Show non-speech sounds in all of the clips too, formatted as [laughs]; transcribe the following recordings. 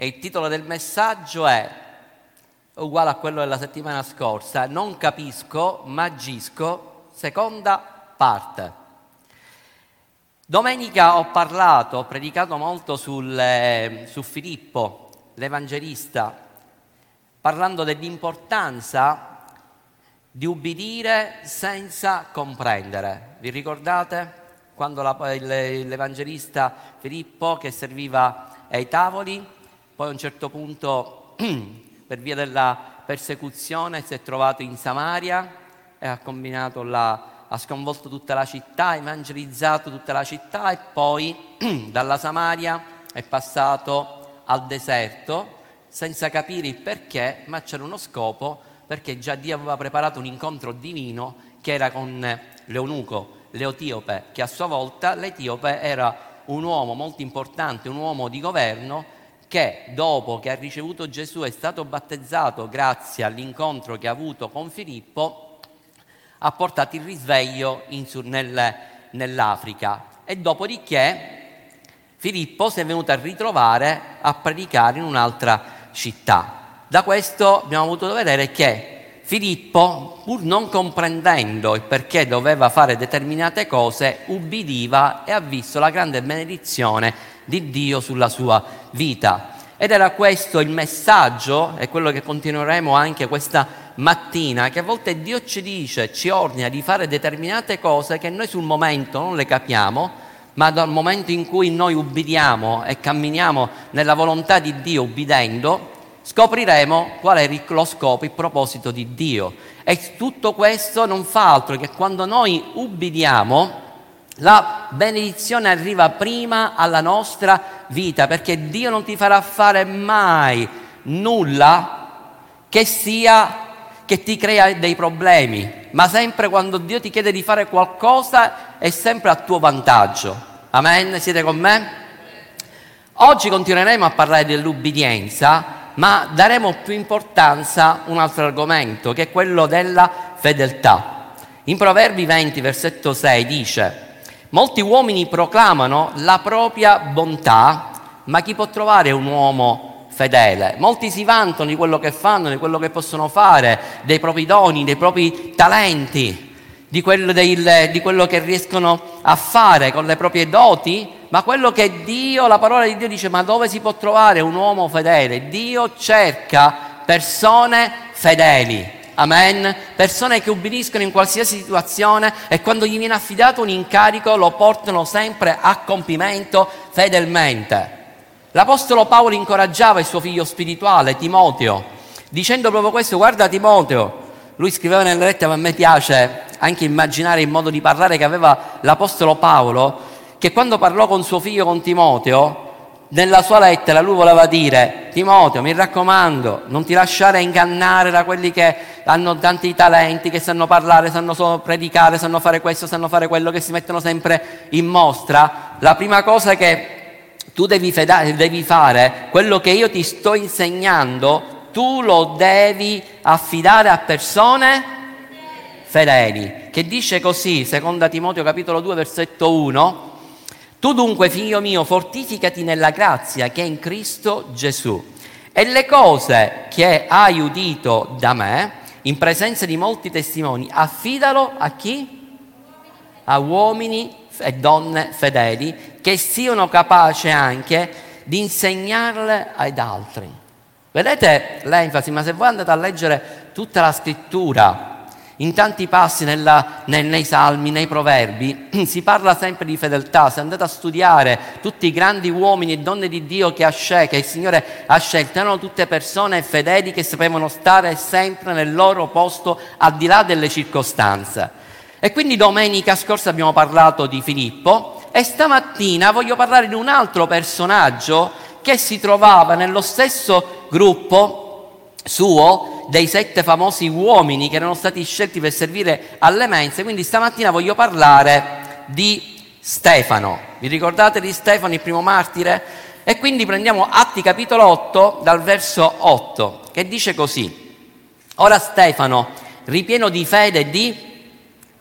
e il titolo del messaggio è uguale a quello della settimana scorsa, non capisco, ma agisco, seconda parte. Domenica ho parlato, ho predicato molto sul, eh, su Filippo, l'Evangelista, parlando dell'importanza di ubbidire senza comprendere. Vi ricordate quando la, l'Evangelista Filippo che serviva ai tavoli, poi a un certo punto [clears throat] per via della persecuzione si è trovato in Samaria e ha combinato la ha sconvolto tutta la città, ha evangelizzato tutta la città e poi [clears throat] dalla Samaria è passato al deserto senza capire il perché, ma c'era uno scopo, perché già Dio aveva preparato un incontro divino che era con l'eunuco, l'Etiope, che a sua volta l'Etiope era un uomo molto importante, un uomo di governo che dopo che ha ricevuto Gesù è stato battezzato grazie all'incontro che ha avuto con Filippo, ha portato il risveglio in, nel, nell'Africa e dopodiché Filippo si è venuto a ritrovare a predicare in un'altra città. Da questo abbiamo potuto vedere che Filippo, pur non comprendendo il perché doveva fare determinate cose, ubbidiva e ha visto la grande benedizione di Dio sulla sua vita. Ed era questo il messaggio, e quello che continueremo anche questa mattina che a volte Dio ci dice, ci ordina di fare determinate cose che noi sul momento non le capiamo, ma dal momento in cui noi ubbidiamo e camminiamo nella volontà di Dio ubbidendo, scopriremo qual è lo scopo, il proposito di Dio. E tutto questo non fa altro che quando noi ubbidiamo, la benedizione arriva prima alla nostra vita, perché Dio non ti farà fare mai nulla che sia che ti crea dei problemi, ma sempre quando Dio ti chiede di fare qualcosa è sempre a tuo vantaggio. Amen? Siete con me? Oggi continueremo a parlare dell'ubbidienza, ma daremo più importanza a un altro argomento, che è quello della fedeltà. In Proverbi 20, versetto 6 dice, molti uomini proclamano la propria bontà, ma chi può trovare un uomo fedele. Molti si vantano di quello che fanno, di quello che possono fare, dei propri doni, dei propri talenti, di quello, del, di quello che riescono a fare con le proprie doti, ma quello che Dio, la parola di Dio dice, ma dove si può trovare un uomo fedele? Dio cerca persone fedeli. Amen. Persone che ubbidiscono in qualsiasi situazione e quando gli viene affidato un incarico lo portano sempre a compimento fedelmente. L'Apostolo Paolo incoraggiava il suo figlio spirituale, Timoteo, dicendo proprio questo, guarda Timoteo, lui scriveva nelle lettere, ma a me piace anche immaginare il modo di parlare che aveva l'Apostolo Paolo, che quando parlò con suo figlio, con Timoteo, nella sua lettera lui voleva dire, Timoteo, mi raccomando, non ti lasciare ingannare da quelli che hanno tanti talenti, che sanno parlare, sanno solo predicare, sanno fare questo, sanno fare quello, che si mettono sempre in mostra. La prima cosa che tu devi, feda- devi fare quello che io ti sto insegnando, tu lo devi affidare a persone fedeli. Che dice così, seconda Timoteo capitolo 2 versetto 1, tu dunque figlio mio fortificati nella grazia che è in Cristo Gesù e le cose che hai udito da me in presenza di molti testimoni affidalo a chi? A uomini e donne fedeli che siano capaci anche di insegnarle ad altri. Vedete l'enfasi, ma se voi andate a leggere tutta la scrittura, in tanti passi nella, nei, nei, salmi, nei proverbi, [clears throat] si parla sempre di fedeltà. Se andate a studiare tutti i grandi uomini e donne di Dio che, ha scelto, che il Signore ha scelto, erano tutte persone fedeli che sapevano stare sempre nel loro posto al di là delle circostanze. E quindi domenica scorsa abbiamo parlato di Filippo e stamattina voglio parlare di un altro personaggio che si trovava nello stesso gruppo suo dei sette famosi uomini che erano stati scelti per servire alle mense. Quindi stamattina voglio parlare di Stefano. Vi ricordate di Stefano, il primo martire? E quindi prendiamo Atti capitolo 8 dal verso 8 che dice così. Ora Stefano, ripieno di fede e di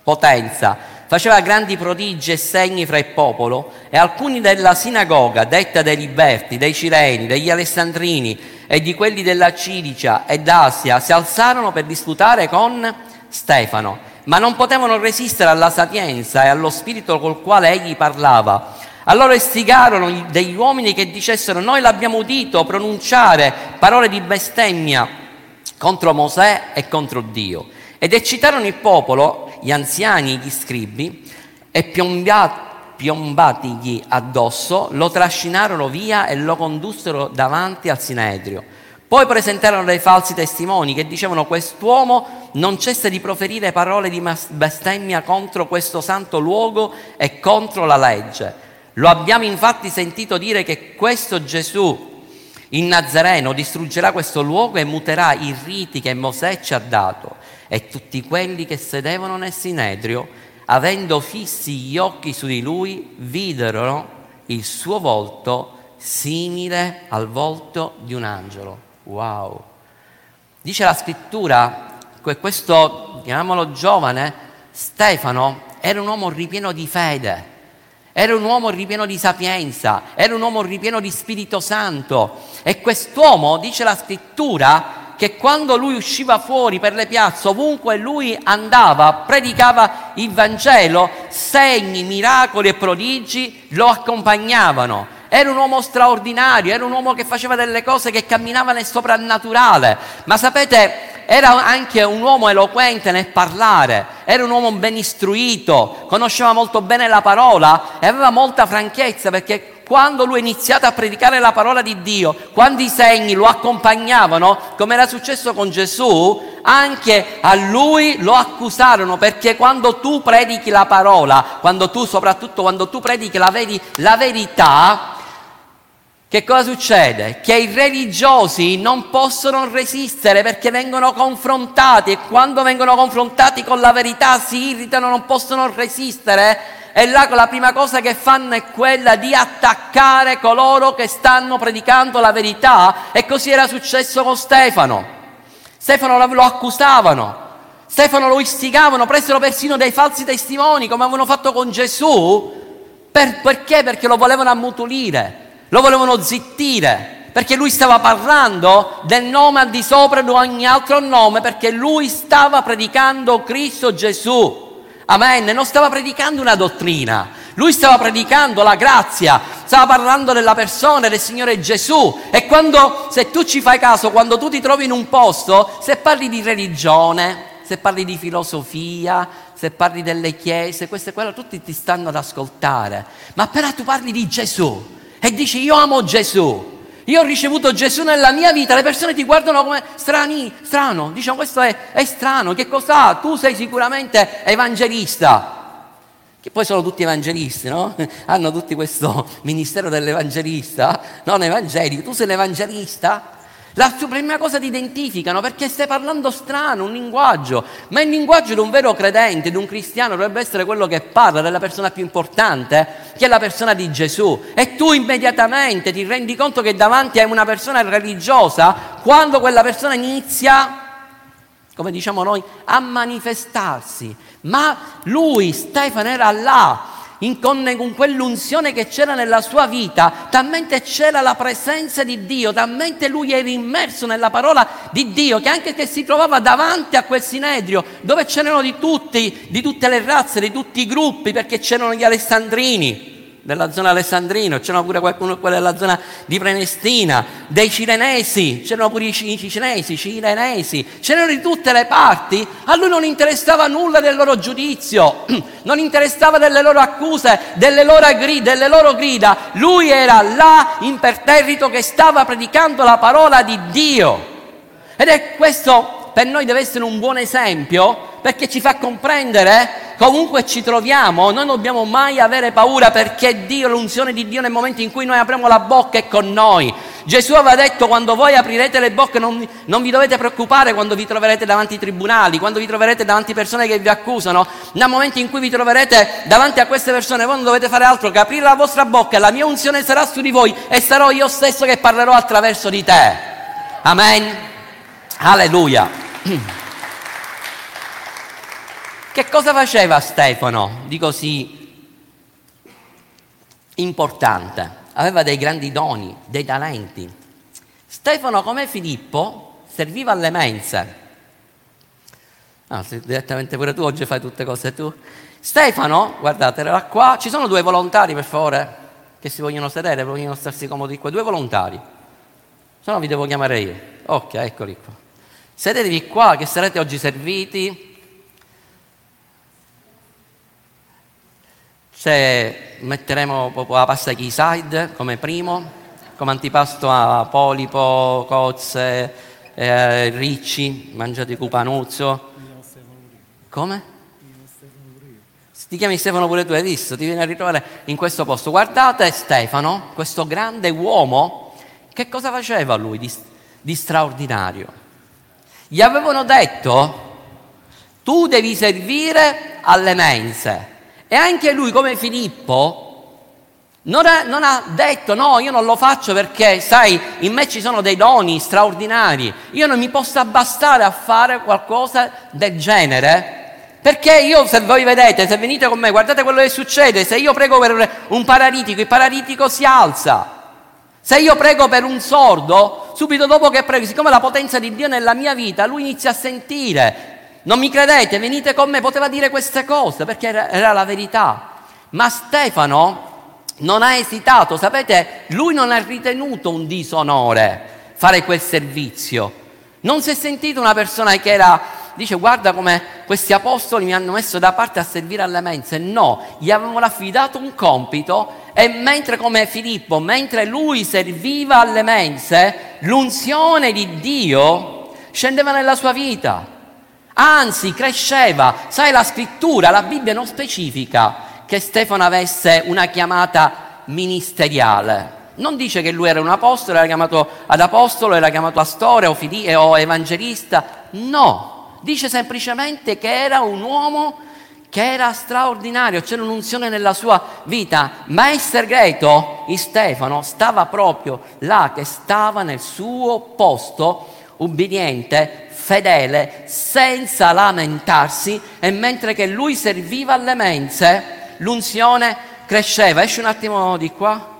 potenza, faceva grandi prodigi e segni fra il popolo e alcuni della sinagoga, detta dei liberti, dei cireni, degli alessandrini e di quelli della Cilicia e d'Asia, si alzarono per disputare con Stefano, ma non potevano resistere alla sapienza e allo spirito col quale egli parlava. Allora istigarono degli uomini che dicessero noi l'abbiamo udito pronunciare parole di bestemmia contro Mosè e contro Dio. Ed eccitarono il popolo, gli anziani gli scribi, e piombatigli addosso, lo trascinarono via e lo condussero davanti al Sinedrio. Poi presentarono dei falsi testimoni che dicevano quest'uomo non cessa di proferire parole di bestemmia contro questo santo luogo e contro la legge. Lo abbiamo infatti sentito dire che questo Gesù in Nazareno distruggerà questo luogo e muterà i riti che Mosè ci ha dato e tutti quelli che sedevano nel Sinedrio, avendo fissi gli occhi su di lui, videro il suo volto simile al volto di un angelo. Wow! Dice la scrittura che questo, chiamiamolo giovane, Stefano, era un uomo ripieno di fede, era un uomo ripieno di sapienza, era un uomo ripieno di Spirito Santo e quest'uomo, dice la scrittura, che quando lui usciva fuori per le piazze, ovunque lui andava, predicava il Vangelo, segni, miracoli e prodigi lo accompagnavano. Era un uomo straordinario, era un uomo che faceva delle cose che camminava nel soprannaturale, ma sapete, era anche un uomo eloquente nel parlare, era un uomo ben istruito, conosceva molto bene la parola e aveva molta franchezza perché quando lui ha iniziato a predicare la parola di Dio, quando i segni lo accompagnavano, come era successo con Gesù, anche a lui lo accusarono perché quando tu predichi la parola, quando tu soprattutto quando tu predichi la, veri, la verità, che cosa succede? Che i religiosi non possono resistere perché vengono confrontati e quando vengono confrontati con la verità si irritano, non possono resistere e là la prima cosa che fanno è quella di attaccare coloro che stanno predicando la verità e così era successo con Stefano. Stefano lo accusavano, Stefano lo istigavano, presero persino dei falsi testimoni come avevano fatto con Gesù. Per, perché? Perché lo volevano ammutolire, lo volevano zittire, perché lui stava parlando del nome al di sopra di ogni altro nome, perché lui stava predicando Cristo Gesù. Amen. Non stava predicando una dottrina, lui stava predicando la grazia, stava parlando della persona del Signore Gesù. E quando, se tu ci fai caso, quando tu ti trovi in un posto, se parli di religione, se parli di filosofia, se parli delle chiese, questo e quello, tutti ti stanno ad ascoltare. Ma appena tu parli di Gesù e dici io amo Gesù, io ho ricevuto Gesù nella mia vita, le persone ti guardano come strani, strano, diciamo questo è, è strano, che cos'ha? Tu sei sicuramente evangelista. Che poi sono tutti evangelisti, no? Hanno tutti questo ministero dell'evangelista, non evangelico. Tu sei l'evangelista? La prima cosa ti identificano perché stai parlando strano, un linguaggio, ma il linguaggio di un vero credente, di un cristiano, dovrebbe essere quello che parla della persona più importante, che è la persona di Gesù. E tu immediatamente ti rendi conto che davanti a una persona religiosa, quando quella persona inizia come diciamo noi, a manifestarsi. Ma lui, Stefano, era là in, con, con quell'unzione che c'era nella sua vita, talmente c'era la presenza di Dio, talmente lui era immerso nella parola di Dio, che anche che si trovava davanti a quel sinedrio, dove c'erano di tutti, di tutte le razze, di tutti i gruppi, perché c'erano gli alessandrini, della zona alessandrina, c'erano pure qualcuno della zona di Prenestina, dei cirenesi, c'erano pure i cinesi, i cirenesi, c'erano di tutte le parti, a lui non interessava nulla del loro giudizio, [clears throat] non interessava delle loro accuse, delle loro, grida, delle loro grida, lui era là imperterrito che stava predicando la parola di Dio. Ed è questo per noi deve essere un buon esempio perché ci fa comprendere comunque ci troviamo, non dobbiamo mai avere paura perché Dio, l'unzione di Dio nel momento in cui noi apriamo la bocca è con noi. Gesù aveva detto quando voi aprirete le bocche non, non, vi dovete preoccupare quando vi troverete davanti ai tribunali, quando vi troverete davanti persone che vi accusano, nel momento in cui vi troverete davanti a queste persone voi non dovete fare altro che aprire la vostra bocca, la mia unzione sarà su di voi e sarò io stesso che parlerò attraverso di te. Amen. Alleluia. [clears throat] Che cosa faceva Stefano di così importante? Aveva dei grandi doni, dei talenti. Stefano, come Filippo, serviva alle mense. Ah, direttamente pure tu oggi fai tutte cose tu. Stefano, guardate, era qua. Ci sono due volontari, per favore, che si vogliono sedere, vogliono starsi comodi qua. Due volontari. Se no vi devo chiamare io. Ok, eccoli qua. Sedetevi qua che sarete oggi serviti Se metteremo la pasta Keyside come primo, come antipasto a polipo, cozze, eh, ricci, mangiate cupanuzzo. Come? Ti chiami Stefano pure tu, hai visto? Ti vieni a ritrovare in questo posto. Guardate Stefano, questo grande uomo, che cosa faceva lui di, di straordinario? Gli avevano detto, tu devi servire alle mense e anche lui, come Filippo, non ha, non ha, detto no, io non lo faccio perché, sai, in me ci sono dei doni straordinari, io non mi posso abbastare a fare qualcosa del genere. Perché io, se voi vedete, se venite con me, guardate quello che succede, se io prego per un paralitico, il paralitico si alza. Se io prego per un sordo, subito dopo che prego, siccome la potenza di Dio nella mia vita, lui inizia a sentire, non mi credete? Venite con me, poteva dire queste cose perché era, era la verità. Ma Stefano non ha esitato, sapete, lui non ha ritenuto un disonore fare quel servizio. Non si è sentito una persona che era, dice guarda come questi apostoli mi hanno messo da parte a servire alle mense. No, gli avevano affidato un compito e mentre come Filippo, mentre lui serviva alle mense, l'unzione di Dio scendeva nella sua vita anzi cresceva. Sai, la scrittura, la Bibbia non specifica che Stefano avesse una chiamata ministeriale. Non dice che lui era un apostolo, era chiamato ad apostolo, era chiamato astore o, fili- o evangelista. No, dice semplicemente che era un uomo che era straordinario, c'era un'unzione nella sua vita, ma il segreto, in Stefano, stava proprio là, che stava nel suo posto, ubbidiente, fedele, senza lamentarsi, e mentre che lui serviva alle mense, l'unzione cresceva. Esci un attimo di qua.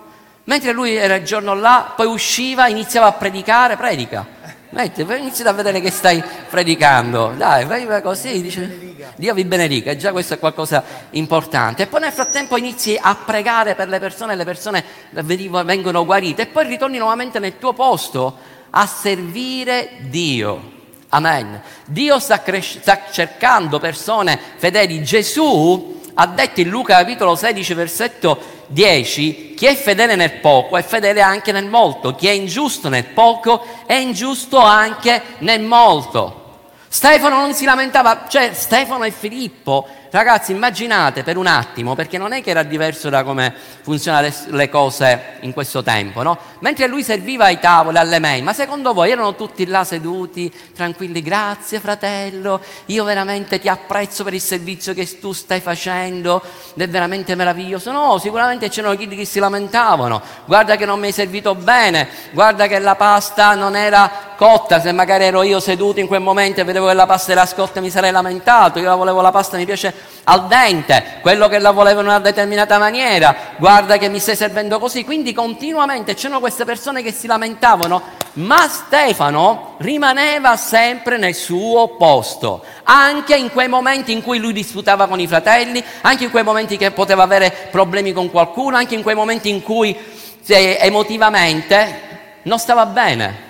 Mentre lui era il giorno là, poi usciva, iniziava a predicare, predica. Metti, inizi a vedere che stai predicando. Dai, vai così, dice, Dio vi benedica, già questo è qualcosa importante. E poi nel frattempo inizi a pregare per le persone, le persone vengono guarite e poi ritorni nuovamente nel tuo posto a servire Dio. Amen. Dio sta, cres- sta cercando persone fedeli. Gesù ha detto in Luca capitolo 16 versetto 10, chi è fedele nel poco è fedele anche nel molto, chi è ingiusto nel poco è ingiusto anche nel molto. Stefano non si lamentava, cioè Stefano e Filippo Ragazzi, immaginate per un attimo, perché non è che era diverso da come funzionano le cose in questo tempo, no? Mentre lui serviva ai tavoli, alle mail, ma secondo voi erano tutti là seduti, tranquilli, grazie fratello, io veramente ti apprezzo per il servizio che tu stai facendo, è veramente meraviglioso. No, sicuramente c'erano chi che si lamentavano, guarda che non mi hai servito bene, guarda che la pasta non era cotta, se magari ero io seduto in quel momento e vedevo che la pasta era scotta mi sarei lamentato, io volevo la pasta, mi piace al dente, quello che la voleva in una determinata maniera, guarda che mi stai servendo così, quindi continuamente c'erano queste persone che si lamentavano, ma Stefano rimaneva sempre nel suo posto, anche in quei momenti in cui lui disputava con i fratelli, anche in quei momenti che poteva avere problemi con qualcuno, anche in quei momenti in cui emotivamente non stava bene.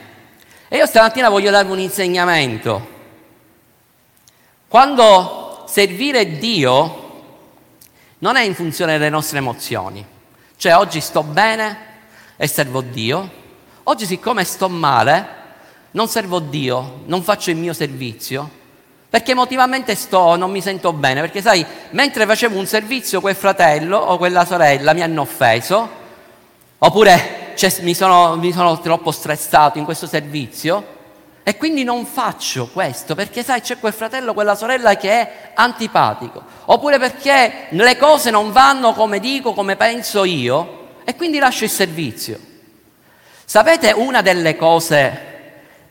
E io stamattina voglio darvi un insegnamento. Quando servire Dio non è in funzione delle nostre emozioni. Cioè oggi sto bene e servo Dio, oggi siccome sto male non servo Dio, non faccio il mio servizio, perché emotivamente sto, non mi sento bene, perché sai, mentre facevo un servizio quel fratello o quella sorella mi hanno offeso, oppure cioè, mi, sono, mi sono troppo stressato in questo servizio, e quindi non faccio questo perché sai c'è quel fratello, quella sorella che è antipatico, oppure perché le cose non vanno come dico, come penso io e quindi lascio il servizio. Sapete una delle cose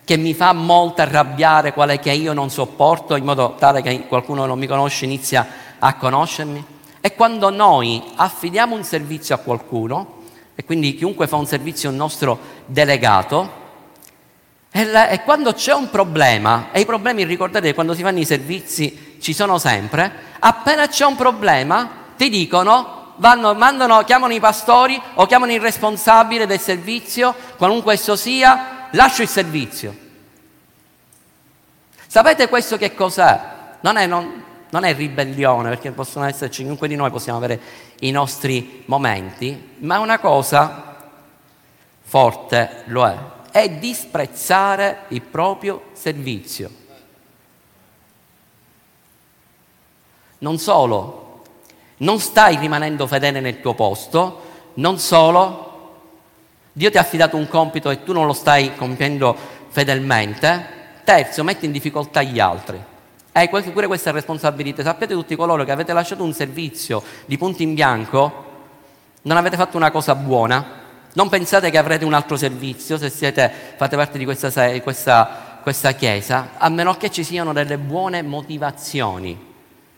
che mi fa molto arrabbiare, quale che io non sopporto, in modo tale che qualcuno non mi conosce inizia a conoscermi. E quando noi affidiamo un servizio a qualcuno, e quindi chiunque fa un servizio è un nostro delegato, e, quando c'è un problema, e i problemi ricordate quando si fanno i servizi ci sono sempre, appena c'è un problema ti dicono vanno, mandano, chiamano i pastori o chiamano il responsabile del servizio, qualunque esso sia, lascio il servizio. Sapete questo che cos'è? Non è, non, non è ribellione, perché possono esserci, chiunque di noi possiamo avere i nostri momenti, ma è una cosa forte lo è, è disprezzare il proprio servizio. Non solo non stai rimanendo fedele nel tuo posto, non solo Dio ti ha affidato un compito e tu non lo stai compiendo fedelmente, terzo, metti in difficoltà gli altri. E pure questa responsabilità. Sappiate tutti coloro che avete lasciato un servizio di punto in bianco, non avete fatto una cosa buona, non pensate che avrete un altro servizio se siete, fate parte di questa, questa, questa chiesa, a meno che ci siano delle buone motivazioni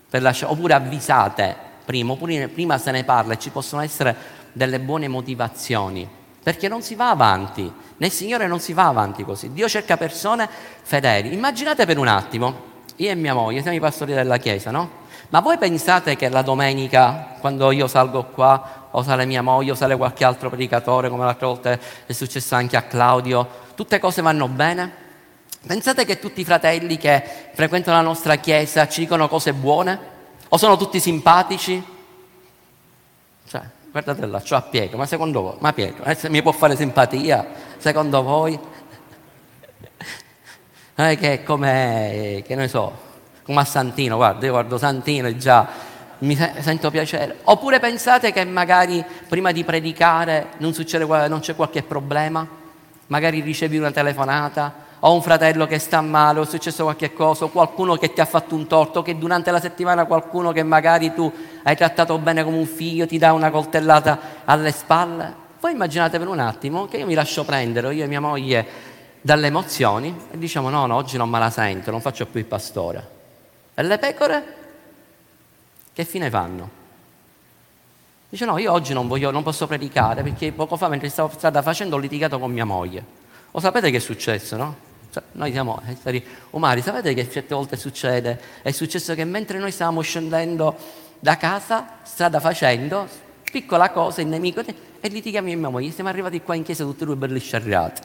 per lasciare, oppure avvisate prima, oppure prima se ne parla e ci possono essere delle buone motivazioni, perché non si va avanti, nel Signore non si va avanti così, Dio cerca persone fedeli. Immaginate per un attimo, io e mia moglie siamo i pastori della Chiesa, no? Ma voi pensate che la domenica, quando io salgo qua, o sale mia moglie, o sale qualche altro predicatore, come l'altra volta è successo anche a Claudio, tutte cose vanno bene? Pensate che tutti i fratelli che frequentano la nostra chiesa ci dicono cose buone? O sono tutti simpatici? Cioè, guardate là, c'ho a Pietro, ma secondo voi, ma Pietro, eh, mi può fare simpatia? Secondo voi? Non [laughs] è che è come, che ne so, come a Santino, guarda, io guardo Santino e già mi sento piacere. Oppure pensate che magari prima di predicare non, succede, non c'è qualche problema? Magari ricevi una telefonata, ho un fratello che sta male, o è successo qualche cosa, o qualcuno che ti ha fatto un torto, che durante la settimana qualcuno che magari tu hai trattato bene come un figlio ti dà una coltellata alle spalle. Voi immaginate per un attimo che io mi lascio prendere, io e mia moglie, dalle emozioni e diciamo no, no, oggi non me la sento, non faccio più il pastore. E le pecore che fine fanno? Dice no, io oggi non, voglio, non posso predicare perché poco fa mentre stavo strada facendo ho litigato con mia moglie. Lo sapete che è successo, no? Noi siamo esseri umani, sapete che certe volte succede? È successo che mentre noi stavamo scendendo da casa, strada facendo, piccola cosa, il nemico, e litighiamo io e mia moglie. Siamo arrivati qua in chiesa tutti e due belli sciarriati.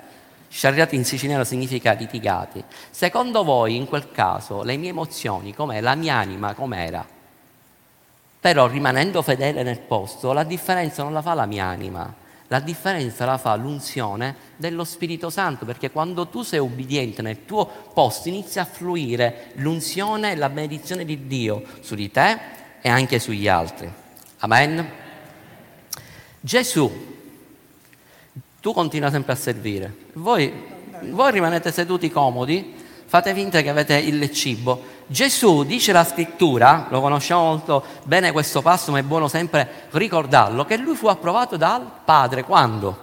Sciarriati in siciliano significa litigati. Secondo voi, in quel caso, le mie emozioni, com'è? La mia anima, com'era? Però rimanendo fedele nel posto, la differenza non la fa la mia anima, la differenza la fa l'unzione dello Spirito Santo, perché quando tu sei ubbidiente nel tuo posto inizia a fluire l'unzione e la benedizione di Dio su di te e anche sugli altri. Amen. Gesù, tu continua sempre a servire, voi, voi rimanete seduti comodi, fate finta che avete il cibo, Gesù, dice la scrittura, lo conosciamo molto bene questo passo, ma è buono sempre ricordarlo, che lui fu approvato dal Padre quando?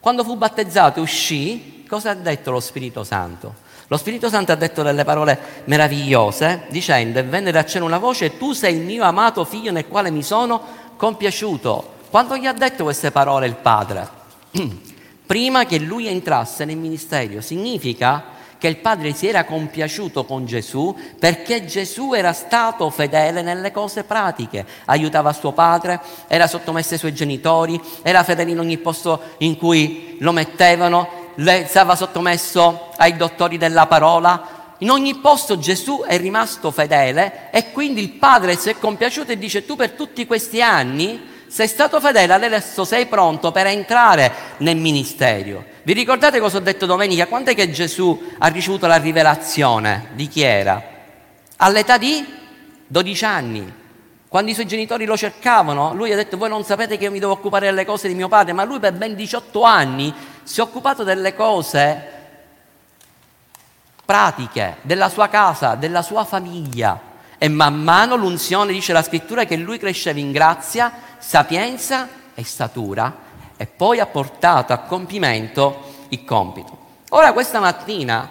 Quando fu battezzato e uscì, cosa ha detto lo Spirito Santo? Lo Spirito Santo ha detto delle parole meravigliose, dicendo, e venne da cielo una voce, tu sei il mio amato figlio nel quale mi sono compiaciuto. Quando gli ha detto queste parole il Padre? Prima che lui entrasse nel ministero, significa che il padre si era compiaciuto con Gesù perché Gesù era stato fedele nelle cose pratiche, aiutava suo padre, era sottomesso ai suoi genitori, era fedele in ogni posto in cui lo mettevano, stava sottomesso ai dottori della parola. In ogni posto Gesù è rimasto fedele e quindi il padre si è compiaciuto e dice tu per tutti questi anni sei stato fedele, adesso sei pronto per entrare nel ministero. Vi ricordate cosa ho detto domenica? Quando è che Gesù ha ricevuto la rivelazione? Di chi era? All'età di 12 anni. Quando i suoi genitori lo cercavano, lui ha detto voi non sapete che io mi devo occupare delle cose di mio padre, ma lui per ben 18 anni si è occupato delle cose pratiche, della sua casa, della sua famiglia. E man mano l'unzione dice la scrittura che lui cresceva in grazia, sapienza e statura e poi ha portato a compimento il compito. Ora questa mattina,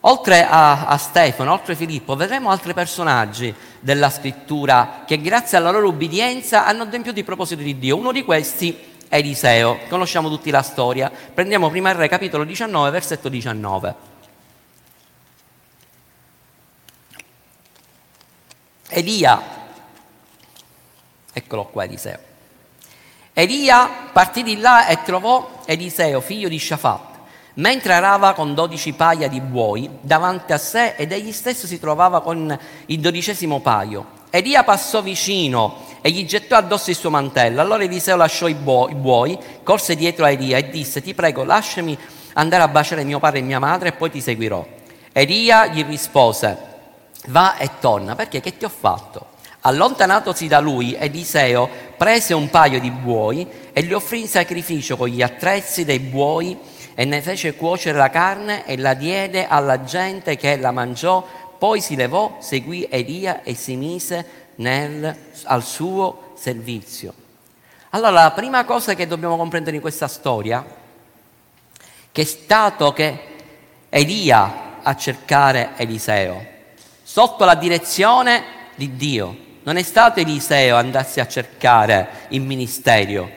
oltre a, a Stefano, oltre a Filippo, vedremo altri personaggi della scrittura che grazie alla loro ubbidienza hanno adempiuto i propositi di Dio. Uno di questi è Eliseo, conosciamo tutti la storia. Prendiamo prima il Re, capitolo 19, versetto 19. Elia, eccolo qua Eliseo. Elia partì di là e trovò Eliseo, figlio di Shafat, mentre arava con dodici paia di buoi davanti a sé ed egli stesso si trovava con il dodicesimo paio. Elia passò vicino e gli gettò addosso il suo mantello. Allora Eliseo lasciò i, buoi, i buoi corse dietro a Elia e disse: Ti prego, lasciami andare a baciare mio padre e mia madre e poi ti seguirò. Elia gli rispose: va e torna, perché che ti ho fatto? Allontanatosi da lui, Eliseo prese un paio di buoi e li offrì in sacrificio con gli attrezzi dei buoi e ne fece cuocere la carne e la diede alla gente che la mangiò, poi si levò, seguì Elia e si mise nel, al suo servizio. Allora, la prima cosa che dobbiamo comprendere in questa storia, che è stato che Elia a cercare Eliseo sotto la direzione di Dio. Non è stato Eliseo andarsi a cercare il ministero,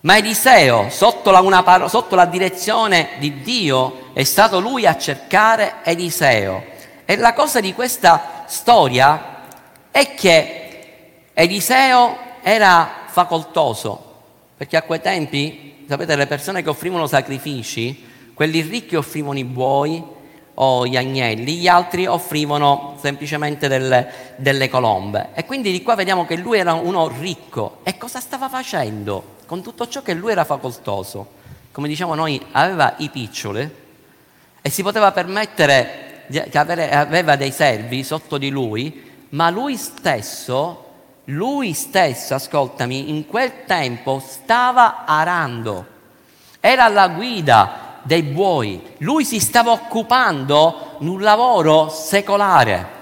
ma Eliseo, sotto la, una, sotto la direzione di Dio, è stato lui a cercare Eliseo. E la cosa di questa storia è che Eliseo era facoltoso, perché a quei tempi, sapete, le persone che offrivano sacrifici, quelli ricchi offrivano i buoi, o gli agnelli, gli altri offrivano semplicemente delle, delle, colombe. E quindi di qua vediamo che lui era uno ricco. E cosa stava facendo? Con tutto ciò che lui era facoltoso. Come diciamo noi, aveva i piccioli e si poteva permettere che aveva dei servi sotto di lui, ma lui stesso, lui stesso, ascoltami, in quel tempo stava arando. Era alla guida, dei buoi. Lui si stava occupando di un lavoro secolare.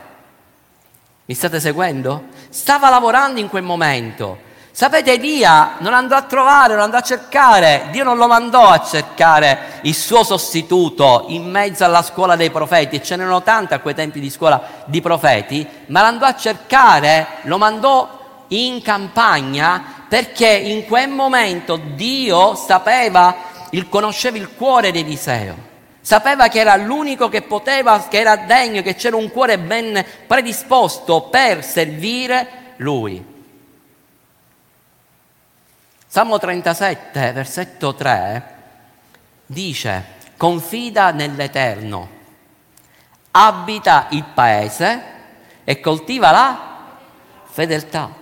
Mi state seguendo? Stava lavorando in quel momento. Sapete, Elia non andò a trovare, non andò a cercare, Dio non lo mandò a cercare il suo sostituto in mezzo alla scuola dei profeti, e ce n'erano tanti a quei tempi di scuola di profeti, ma l'andò a cercare, lo mandò in campagna perché in quel momento Dio sapeva il, conosceva il cuore di Eliseo. Sapeva che era l'unico che poteva, che era degno, che c'era un cuore ben predisposto per servire lui. Salmo 37, versetto 3, dice, confida nell'Eterno, abita il paese e coltiva la fedeltà.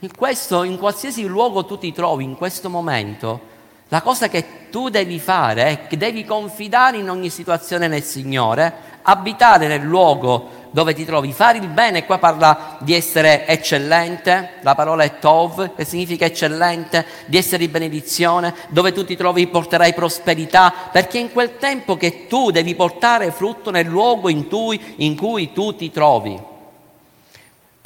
In questo, in qualsiasi luogo tu ti trovi in questo momento, la cosa che tu devi fare è che devi confidare in ogni situazione nel Signore, abitare nel luogo dove ti trovi, fare il bene, qua parla di essere eccellente, la parola è tov, che significa eccellente, di essere di benedizione, dove tu ti trovi porterai prosperità, perché in quel tempo che tu devi portare frutto nel luogo in cui, in cui tu ti trovi.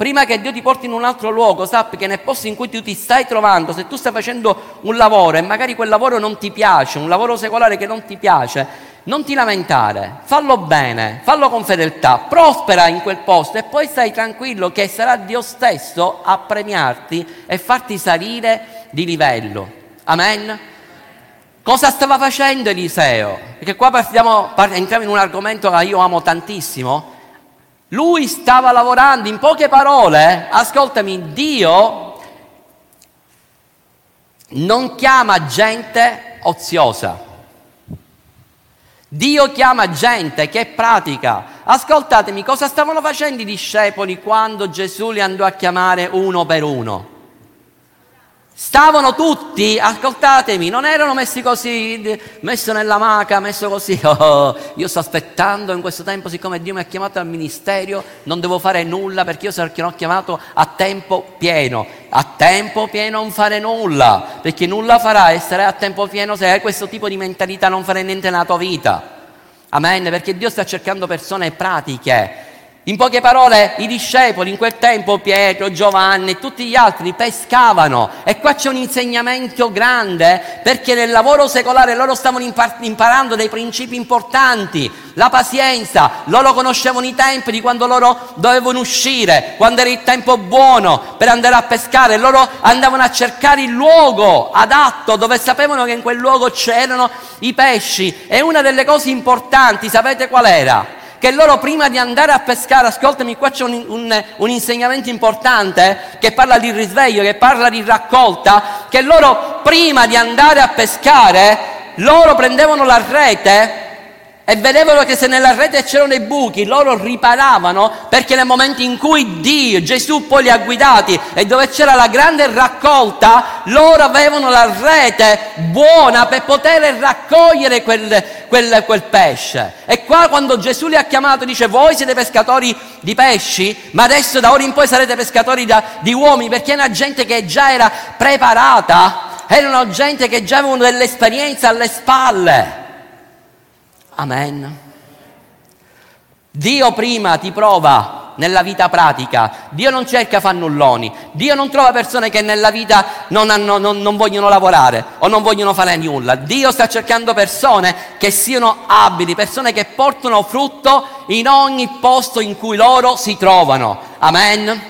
Prima che Dio ti porti in un altro luogo, sappi che nel posto in cui tu ti stai trovando, se tu stai facendo un lavoro e magari quel lavoro non ti piace, un lavoro secolare che non ti piace, non ti lamentare, fallo bene, fallo con fedeltà, prospera in quel posto e poi stai tranquillo che sarà Dio stesso a premiarti e farti salire di livello. Amen? Cosa stava facendo Eliseo? Perché qua partiamo, entriamo in un argomento che io amo tantissimo, lui stava lavorando, in poche parole, ascoltami, Dio non chiama gente oziosa. Dio chiama gente che pratica. Ascoltatemi, cosa stavano facendo i discepoli quando Gesù li andò a chiamare uno per uno? Stavano tutti, ascoltatemi, non erano messi così, messo nella maca, messo così, [laughs] oh, io sto aspettando in questo tempo, siccome Dio mi ha chiamato al ministero, non devo fare nulla perché io sono chiamato a tempo pieno. A tempo pieno non fare nulla, perché nulla farai e sarai a tempo pieno se hai questo tipo di mentalità, non farai niente nella tua vita. Amen, perché Dio sta cercando persone pratiche In poche parole, i discepoli in quel tempo, Pietro, Giovanni e tutti gli altri pescavano. E qua c'è un insegnamento grande perché nel lavoro secolare loro stavano imparando dei principi importanti, la pazienza, loro conoscevano i tempi di quando loro dovevano uscire, quando era il tempo buono per andare a pescare, loro andavano a cercare il luogo adatto dove sapevano che in quel luogo c'erano i pesci. E una delle cose importanti, sapete qual era? Che loro prima di andare a pescare, ascoltami, qua c'è un, un, un, insegnamento importante che parla di risveglio, che parla di raccolta, che loro prima di andare a pescare, loro prendevano la rete e vedevano che se nella rete c'erano i buchi, loro riparavano perché nel momento in cui Dio, Gesù poi li ha guidati e dove c'era la grande raccolta, loro avevano la rete buona per poter raccogliere quel, quel, quel pesce. E qua quando Gesù li ha chiamati dice voi siete pescatori di pesci, ma adesso da ora in poi sarete pescatori da, di uomini perché è una gente che già era preparata, erano gente che già avevano delle esperienze alle spalle. Amen. Dio prima ti prova nella vita pratica, Dio non cerca fannulloni, Dio non trova persone che nella vita non, hanno, non, non, vogliono lavorare o non vogliono fare nulla, Dio sta cercando persone che siano abili, persone che portano frutto in ogni posto in cui loro si trovano. Amen.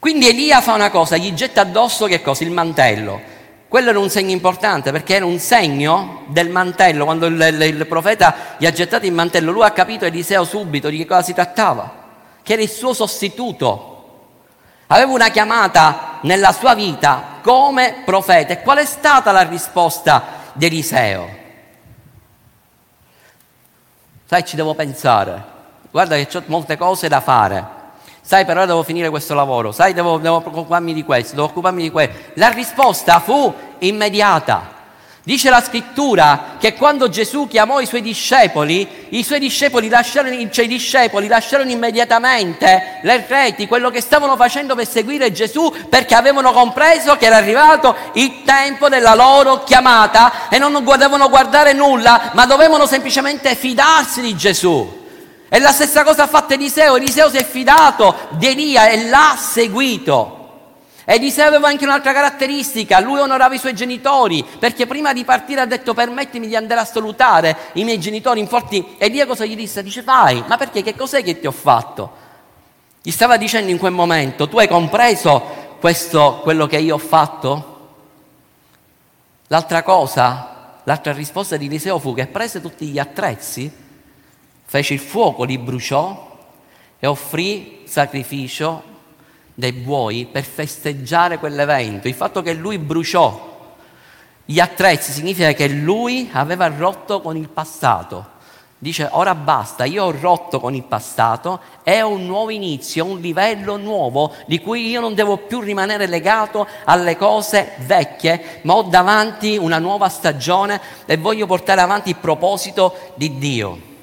Quindi Elia fa una cosa, gli getta addosso che cosa? Il mantello. Quello era un segno importante perché era un segno del mantello. Quando il, il, il, profeta gli ha gettato il mantello, lui ha capito Eliseo subito di che cosa si trattava, che era il suo sostituto. Aveva una chiamata nella sua vita come profeta. E qual è stata la risposta di Eliseo? Sai, ci devo pensare. Guarda che ho molte cose da fare sai però devo finire questo lavoro, sai devo, devo occuparmi di questo, devo occuparmi di quello. La risposta fu immediata. Dice la scrittura che quando Gesù chiamò i suoi discepoli, i suoi discepoli lasciarono, cioè i discepoli lasciarono immediatamente le reti, quello che stavano facendo per seguire Gesù, perché avevano compreso che era arrivato il tempo della loro chiamata e non dovevano guardare nulla, ma dovevano semplicemente fidarsi di Gesù. E la stessa cosa ha fatto Eliseo, Eliseo si è fidato di Elia e l'ha seguito. Eliseo aveva anche un'altra caratteristica, lui onorava i suoi genitori, perché prima di partire ha detto permettimi di andare a salutare i miei genitori, infatti Elia cosa gli disse? Dice vai, ma perché che cos'è che ti ho fatto? Gli stava dicendo in quel momento, tu hai compreso questo, quello che io ho fatto? L'altra cosa, l'altra risposta di Eliseo fu che prese tutti gli attrezzi fece il fuoco, li bruciò e offrì sacrificio dei buoi per festeggiare quell'evento. Il fatto che lui bruciò gli attrezzi significa che lui aveva rotto con il passato. Dice ora basta, io ho rotto con il passato, è un nuovo inizio, un livello nuovo di cui io non devo più rimanere legato alle cose vecchie, ma ho davanti una nuova stagione e voglio portare avanti il proposito di Dio.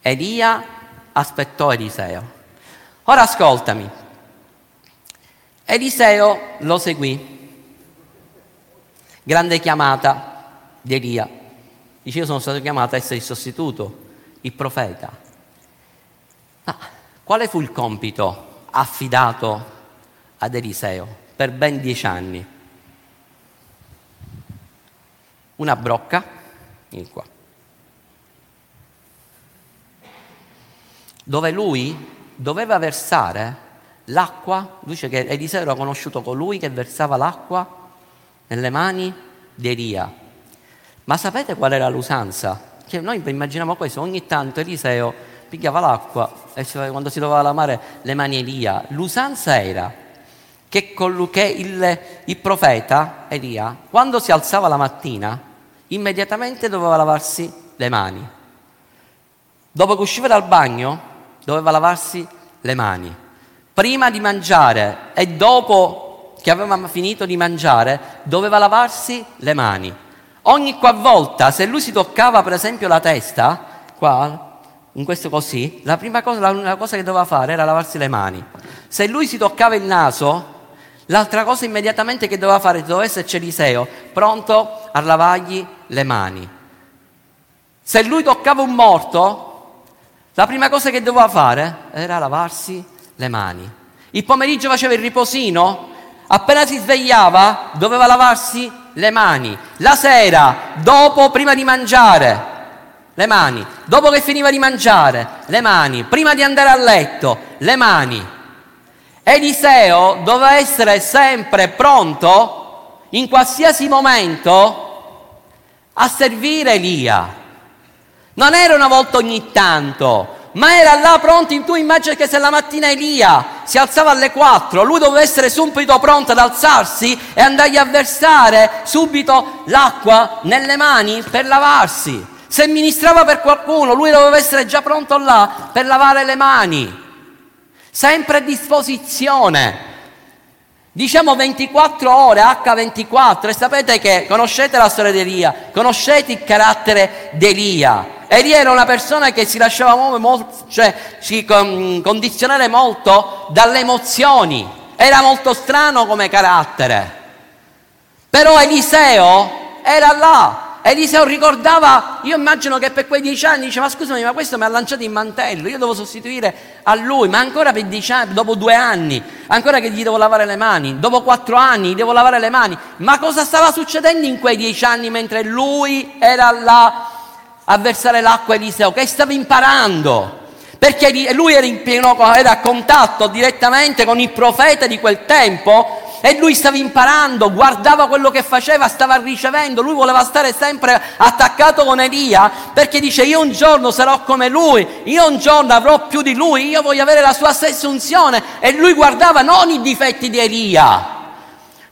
Elia aspettò Eliseo. Ora ascoltami. Eliseo lo seguì. Grande chiamata di Elia. Dice io sono stato chiamato a essere il sostituto, il profeta. Ma quale fu il compito affidato ad Eliseo per ben dieci anni? Una brocca, in qua dove lui doveva versare l'acqua, dice che Eliseo era conosciuto colui che versava l'acqua nelle mani di Elia. Ma sapete qual era l'usanza? Che noi immaginiamo questo, ogni tanto Eliseo pigliava l'acqua e quando si doveva lavare le mani Elia. L'usanza era che, che il, il profeta Elia, quando si alzava la mattina, immediatamente doveva lavarsi le mani. Dopo che usciva dal bagno, doveva lavarsi le mani. Prima di mangiare e dopo che aveva finito di mangiare, doveva lavarsi le mani. Ogni qualvolta, se lui si toccava per esempio la testa, qua, in questo così, la prima cosa, la, cosa che doveva fare era lavarsi le mani. Se lui si toccava il naso, l'altra cosa immediatamente che doveva fare, doveva esserci Eliseo, pronto a lavargli le mani. Se lui toccava un morto, la prima cosa che doveva fare era lavarsi le mani. Il pomeriggio faceva il riposino, appena si svegliava doveva lavarsi le mani. La sera, dopo, prima di mangiare, le mani. Dopo che finiva di mangiare, le mani. Prima di andare a letto, le mani. Eliseo doveva essere sempre pronto, in qualsiasi momento, a servire Elia. Non era una volta ogni tanto, ma era là pronto. In tu immagini che se la mattina Elia si alzava alle 4, lui doveva essere subito pronto ad alzarsi e andargli a versare subito l'acqua nelle mani per lavarsi. Se ministrava per qualcuno, lui doveva essere già pronto là per lavare le mani, sempre a disposizione. Diciamo 24 ore, H24, e sapete che conoscete la storia di Elia, conoscete il carattere di Elia. Elia era una persona che si lasciava muovere molto, cioè si condizionare molto dalle emozioni, era molto strano come carattere. Però Eliseo era là, Eliseo ricordava, io immagino che per quei dieci anni diceva, scusami, ma questo mi ha lanciato in mantello, io devo sostituire a lui, ma ancora per dieci anni, dopo due anni, ancora che gli devo lavare le mani, dopo quattro anni gli devo lavare le mani, ma cosa stava succedendo in quei dieci anni mentre lui era là a versare l'acqua Eliseo? Che stava imparando? Perché lui era, in pieno, era a contatto direttamente con il profeta di quel tempo e lui stava imparando, guardava quello che faceva, stava ricevendo, lui voleva stare sempre attaccato con Elia perché dice io un giorno sarò come lui, io un giorno avrò più di lui, io voglio avere la sua stessa unzione. E lui guardava non i difetti di Elia,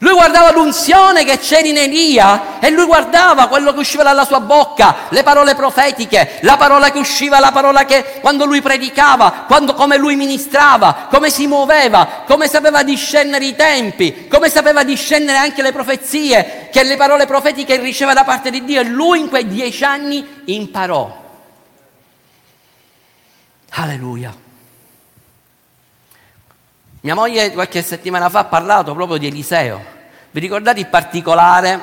lui guardava l'unzione che c'era in Elia e lui guardava quello che usciva dalla sua bocca, le parole profetiche, la parola che usciva, la parola che quando lui predicava, quando, come lui ministrava, come si muoveva, come sapeva discernere i tempi, come sapeva discernere anche le profezie, che le parole profetiche riceveva da parte di Dio e lui in quei dieci anni imparò. Alleluia. Mia moglie qualche settimana fa ha parlato proprio di Eliseo. Vi ricordate il particolare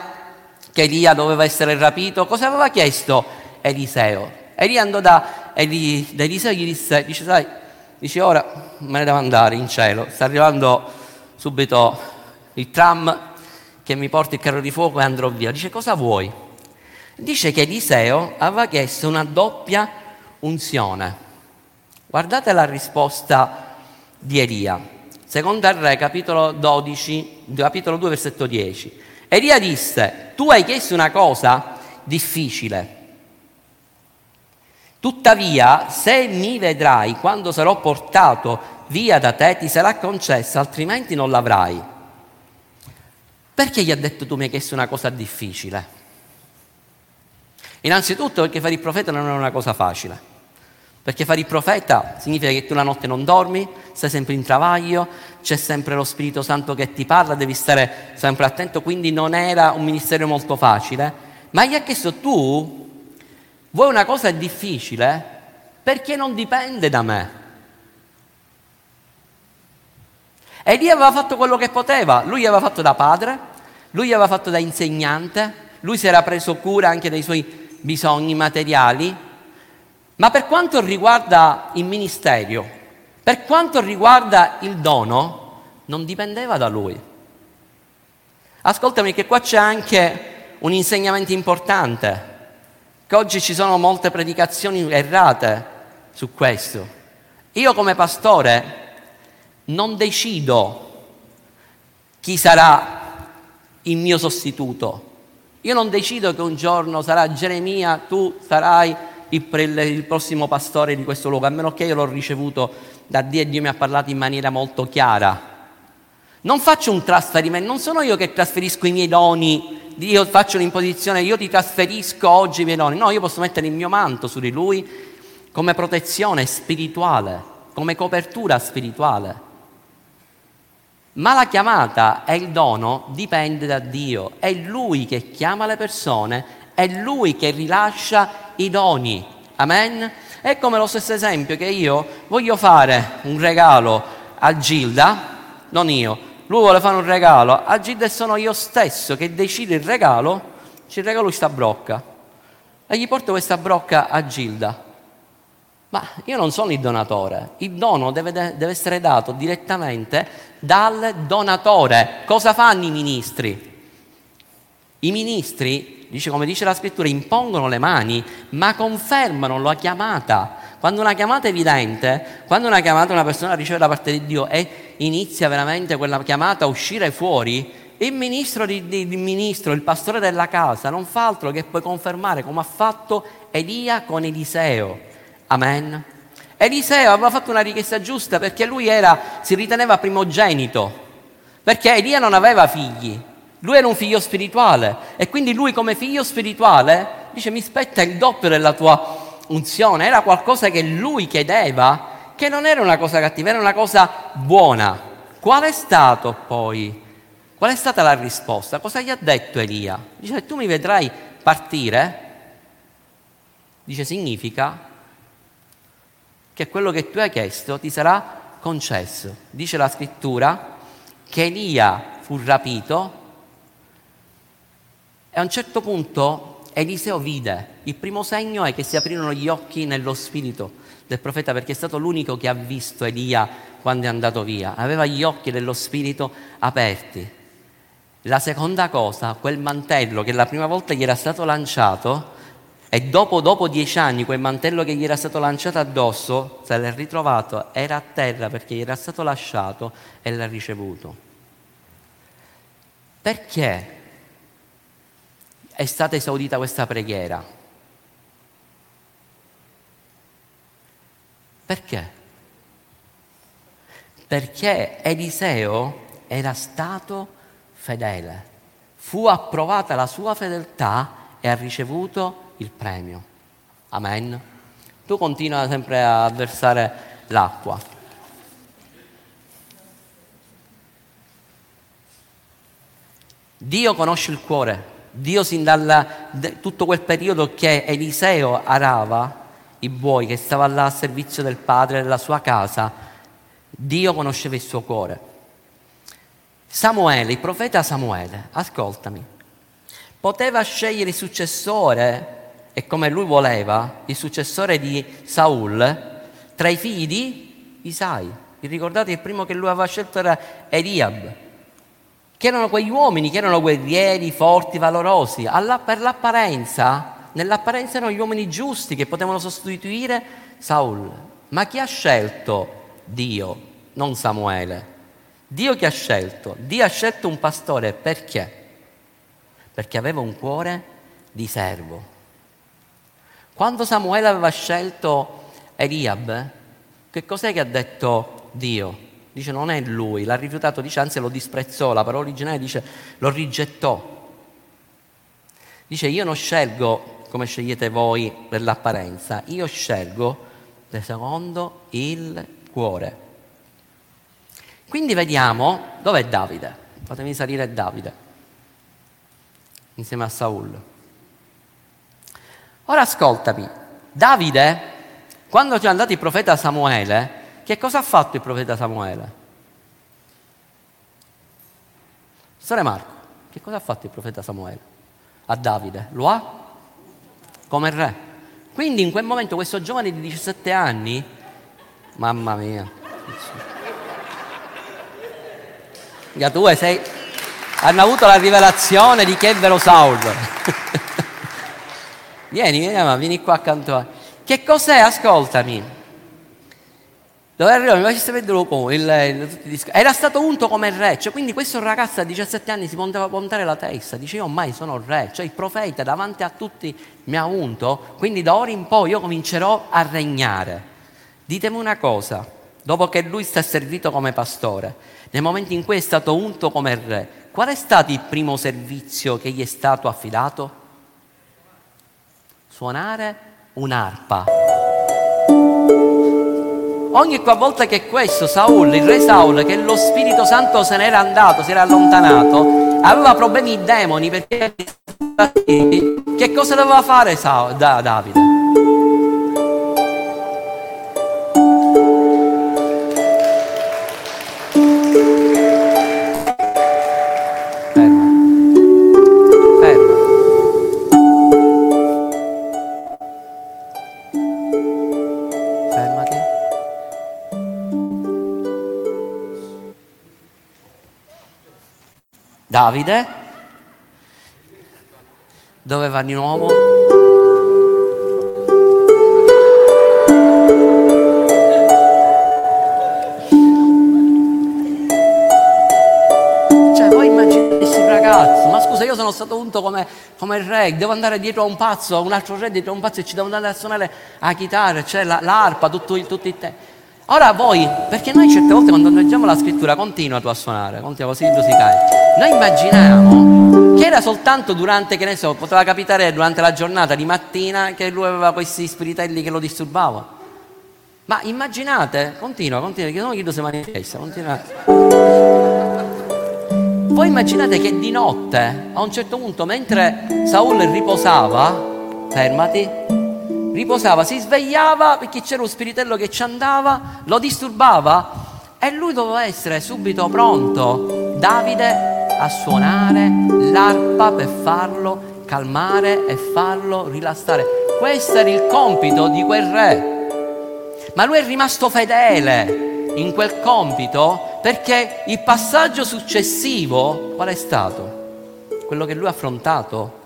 che Elia doveva essere rapito? Cosa aveva chiesto Eliseo? Elia andò da, Eli, da Eliseo e gli disse, dice, sai, dice ora me ne devo andare in cielo, sta arrivando subito il tram che mi porta il carro di fuoco e andrò via. Dice cosa vuoi? Dice che Eliseo aveva chiesto una doppia unzione. Guardate la risposta di Elia. Seconda Re, capitolo 12, capitolo 2, versetto 10. Elia disse, tu hai chiesto una cosa difficile. Tuttavia, se mi vedrai quando sarò portato via da te, ti sarà concessa, altrimenti non l'avrai. Perché gli ha detto tu mi hai chiesto una cosa difficile? Innanzitutto perché fare il profeta non è una cosa facile. Perché fare il profeta significa che tu la notte non dormi, stai sempre in travaglio, c'è sempre lo Spirito Santo che ti parla, devi stare sempre attento, quindi non era un ministero molto facile, ma gli ha chiesto tu vuoi una cosa difficile? Perché non dipende da me. E lì aveva fatto quello che poteva, lui aveva fatto da padre, lui aveva fatto da insegnante, lui si era preso cura anche dei suoi bisogni materiali, ma per quanto riguarda il ministero, per quanto riguarda il dono, non dipendeva da lui. Ascoltami che qua c'è anche un insegnamento importante, che oggi ci sono molte predicazioni errate su questo. Io come pastore non decido chi sarà il mio sostituto. Io non decido che un giorno sarà Geremia, tu sarai il, il, prossimo pastore di questo luogo, a meno che io l'ho ricevuto da Dio e Dio mi ha parlato in maniera molto chiara. Non faccio un trasferimento, non sono io che trasferisco i miei doni, io faccio un'imposizione, io ti trasferisco oggi i miei doni. No, io posso mettere il mio manto su di lui come protezione spirituale, come copertura spirituale. Ma la chiamata e il dono dipende da Dio, è Lui che chiama le persone, è Lui che rilascia i doni. Amen? È come lo stesso esempio che io voglio fare un regalo a Gilda, non io, lui vuole fare un regalo a Gilda e sono io stesso che decido il regalo, ci regalo questa brocca. e gli porta questa brocca a Gilda. Ma io non sono il donatore, il dono deve, deve essere dato direttamente dal donatore. Cosa fanno i ministri? I ministri, dice, come dice la scrittura, impongono le mani, ma confermano la chiamata. Quando una chiamata è evidente, quando una chiamata una persona riceve da parte di Dio e inizia veramente quella chiamata a uscire fuori, il ministro, di, di, il, ministro, il pastore della casa, non fa altro che poi confermare come ha fatto Elia con Eliseo. Amen. Eliseo aveva fatto una richiesta giusta perché lui era, si riteneva primogenito, perché Elia non aveva figli. Lui era un figlio spirituale e quindi lui come figlio spirituale dice mi spetta il doppio della tua unzione. Era qualcosa che lui chiedeva, che non era una cosa cattiva, era una cosa buona. Qual è stato poi? Qual è stata la risposta? Cosa gli ha detto Elia? Dice tu mi vedrai partire. Dice significa che quello che tu hai chiesto ti sarà concesso. Dice la scrittura che Elia fu rapito e a un certo punto Eliseo vide, il primo segno è che si aprirono gli occhi nello spirito del profeta perché è stato l'unico che ha visto Elia quando è andato via, aveva gli occhi dello spirito aperti. La seconda cosa, quel mantello che la prima volta gli era stato lanciato e dopo, dopo dieci anni quel mantello che gli era stato lanciato addosso, se l'è ritrovato, era a terra perché gli era stato lasciato e l'ha ricevuto. Perché è stata esaudita questa preghiera. Perché? Perché Eliseo era stato fedele, fu approvata la sua fedeltà e ha ricevuto il premio. Amen. Tu continua sempre a versare l'acqua. Dio conosce il cuore Dio sin da tutto quel periodo che Eliseo arava i buoi, che stava là a servizio del padre della sua casa, Dio conosceva il suo cuore. Samuele, il profeta Samuele, ascoltami, poteva scegliere il successore, e come lui voleva, il successore di Saul, tra i figli di Isai. Vi ricordate il primo che lui aveva scelto era Eliab, che erano quegli uomini che erano guerrieri, forti, valorosi. Alla, per l'apparenza, nell'apparenza erano gli uomini giusti che potevano sostituire Saul. Ma chi ha scelto Dio, non Samuele? Dio chi ha scelto? Dio ha scelto un pastore perché? Perché aveva un cuore di servo. Quando Samuele aveva scelto Eliab, che cos'è che ha detto Dio? Dice non è lui, l'ha rifiutato, dice anzi lo disprezzò, la parola originale dice lo rigettò. Dice io non scelgo come scegliete voi per l'apparenza, io scelgo secondo il cuore. Quindi vediamo dov'è Davide. Fatemi salire Davide insieme a Saul. Ora ascoltami, Davide, quando ci è andato il profeta Samuele, che cosa ha fatto il profeta Samuele? Sore Marco, che cosa ha fatto il profeta Samuele? A Davide? Lo ha come re. Quindi in quel momento questo giovane di 17 anni, mamma mia, ya tu sei, hanno avuto la rivelazione di che è vero Saul. [laughs] vieni, vieni, vieni qua accanto a... Che cos'è? Ascoltami. Dove arriva? Mi facesse vedere come il, il, era stato unto come re, cioè, quindi questo ragazzo a 17 anni si poteva puntare la testa, dice io ormai sono re, cioè il profeta davanti a tutti mi ha unto, quindi da ora in poi io comincerò a regnare. Ditemi una cosa, dopo che lui sta servito come pastore, nel momento in cui è stato unto come re, qual è stato il primo servizio che gli è stato affidato? Suonare un'arpa. Ogni volta che questo Saul, il re Saul, che lo Spirito Santo se n'era andato, si era allontanato, aveva problemi demoni perché che cosa doveva fare Saul, da, Davide? Davide doveva di nuovo Cioè, voi immaginate ragazzo, ma scusa, io sono stato unto come, come, il re, devo andare dietro a un pazzo, a un altro re dietro a un pazzo e ci devo andare a suonare la chitarra, cioè la, l'arpa, tutto, tutto il tempo. Ora voi, perché noi certe volte quando leggiamo la scrittura continua tu a suonare, continua così tu si cade. Noi immaginiamo che era soltanto durante, che ne so, poteva capitare durante la giornata di mattina che lui aveva questi spiritelli che lo disturbavano. Ma immaginate, continua, continua, che non chiedo se manifesta, continuate. Voi immaginate che di notte, a un certo punto, mentre Saul riposava, fermati, riposava, si svegliava perché c'era uno spiritello che ci andava, lo disturbava e lui doveva essere subito pronto, Davide, a suonare l'arpa per farlo calmare e farlo rilassare. Questo era il compito di quel re. Ma lui è rimasto fedele in quel compito perché il passaggio successivo qual è stato? Quello che lui ha affrontato,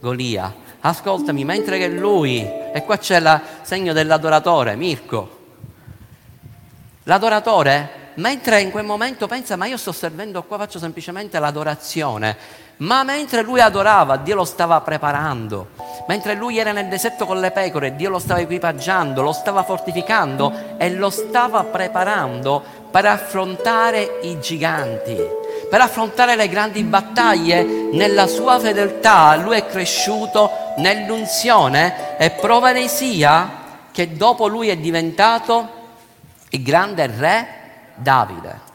Golia ascoltami, mentre che lui, e qua c'è il segno dell'adoratore, Mirko, l'adoratore, mentre in quel momento pensa, ma io sto servendo qua, faccio semplicemente l'adorazione, ma mentre lui adorava, Dio lo stava preparando, mentre lui era nel deserto con le pecore, Dio lo stava equipaggiando, lo stava fortificando e lo stava preparando per affrontare i giganti per affrontare le grandi battaglie nella sua fedeltà. Lui è cresciuto nell'unzione e prova ne sia che dopo lui è diventato il grande re Davide.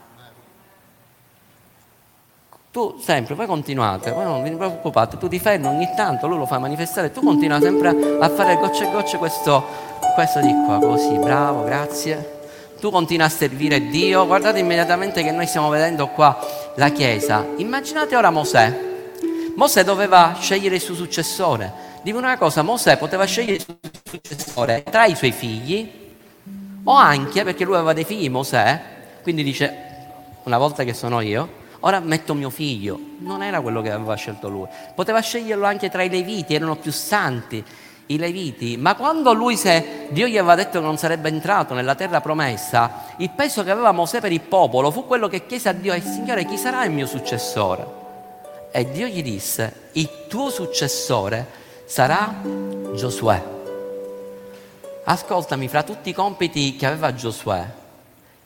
Tu sempre, poi continuate, poi non vi preoccupate, tu ti fermi ogni tanto, lui lo fa manifestare, tu continua sempre a fare gocce e gocce questo, questo di qua, così, bravo, grazie tu continui a servire Dio, guardate immediatamente che noi stiamo vedendo qua la Chiesa. Immaginate ora Mosè. Mosè doveva scegliere il suo successore. Dico una cosa, Mosè poteva scegliere il suo successore tra i suoi figli o anche, perché lui aveva dei figli, Mosè, quindi dice, una volta che sono io, ora metto mio figlio. Non era quello che aveva scelto lui. Poteva sceglierlo anche tra i Leviti, erano più santi i Leviti, ma quando lui, se Dio gli aveva detto che non sarebbe entrato nella terra promessa, il peso che aveva Mosè per il popolo fu quello che chiese a Dio, e Signore, chi sarà il mio successore? E Dio gli disse, il tuo successore sarà Giosuè. Ascoltami, fra tutti i compiti che aveva Giosuè,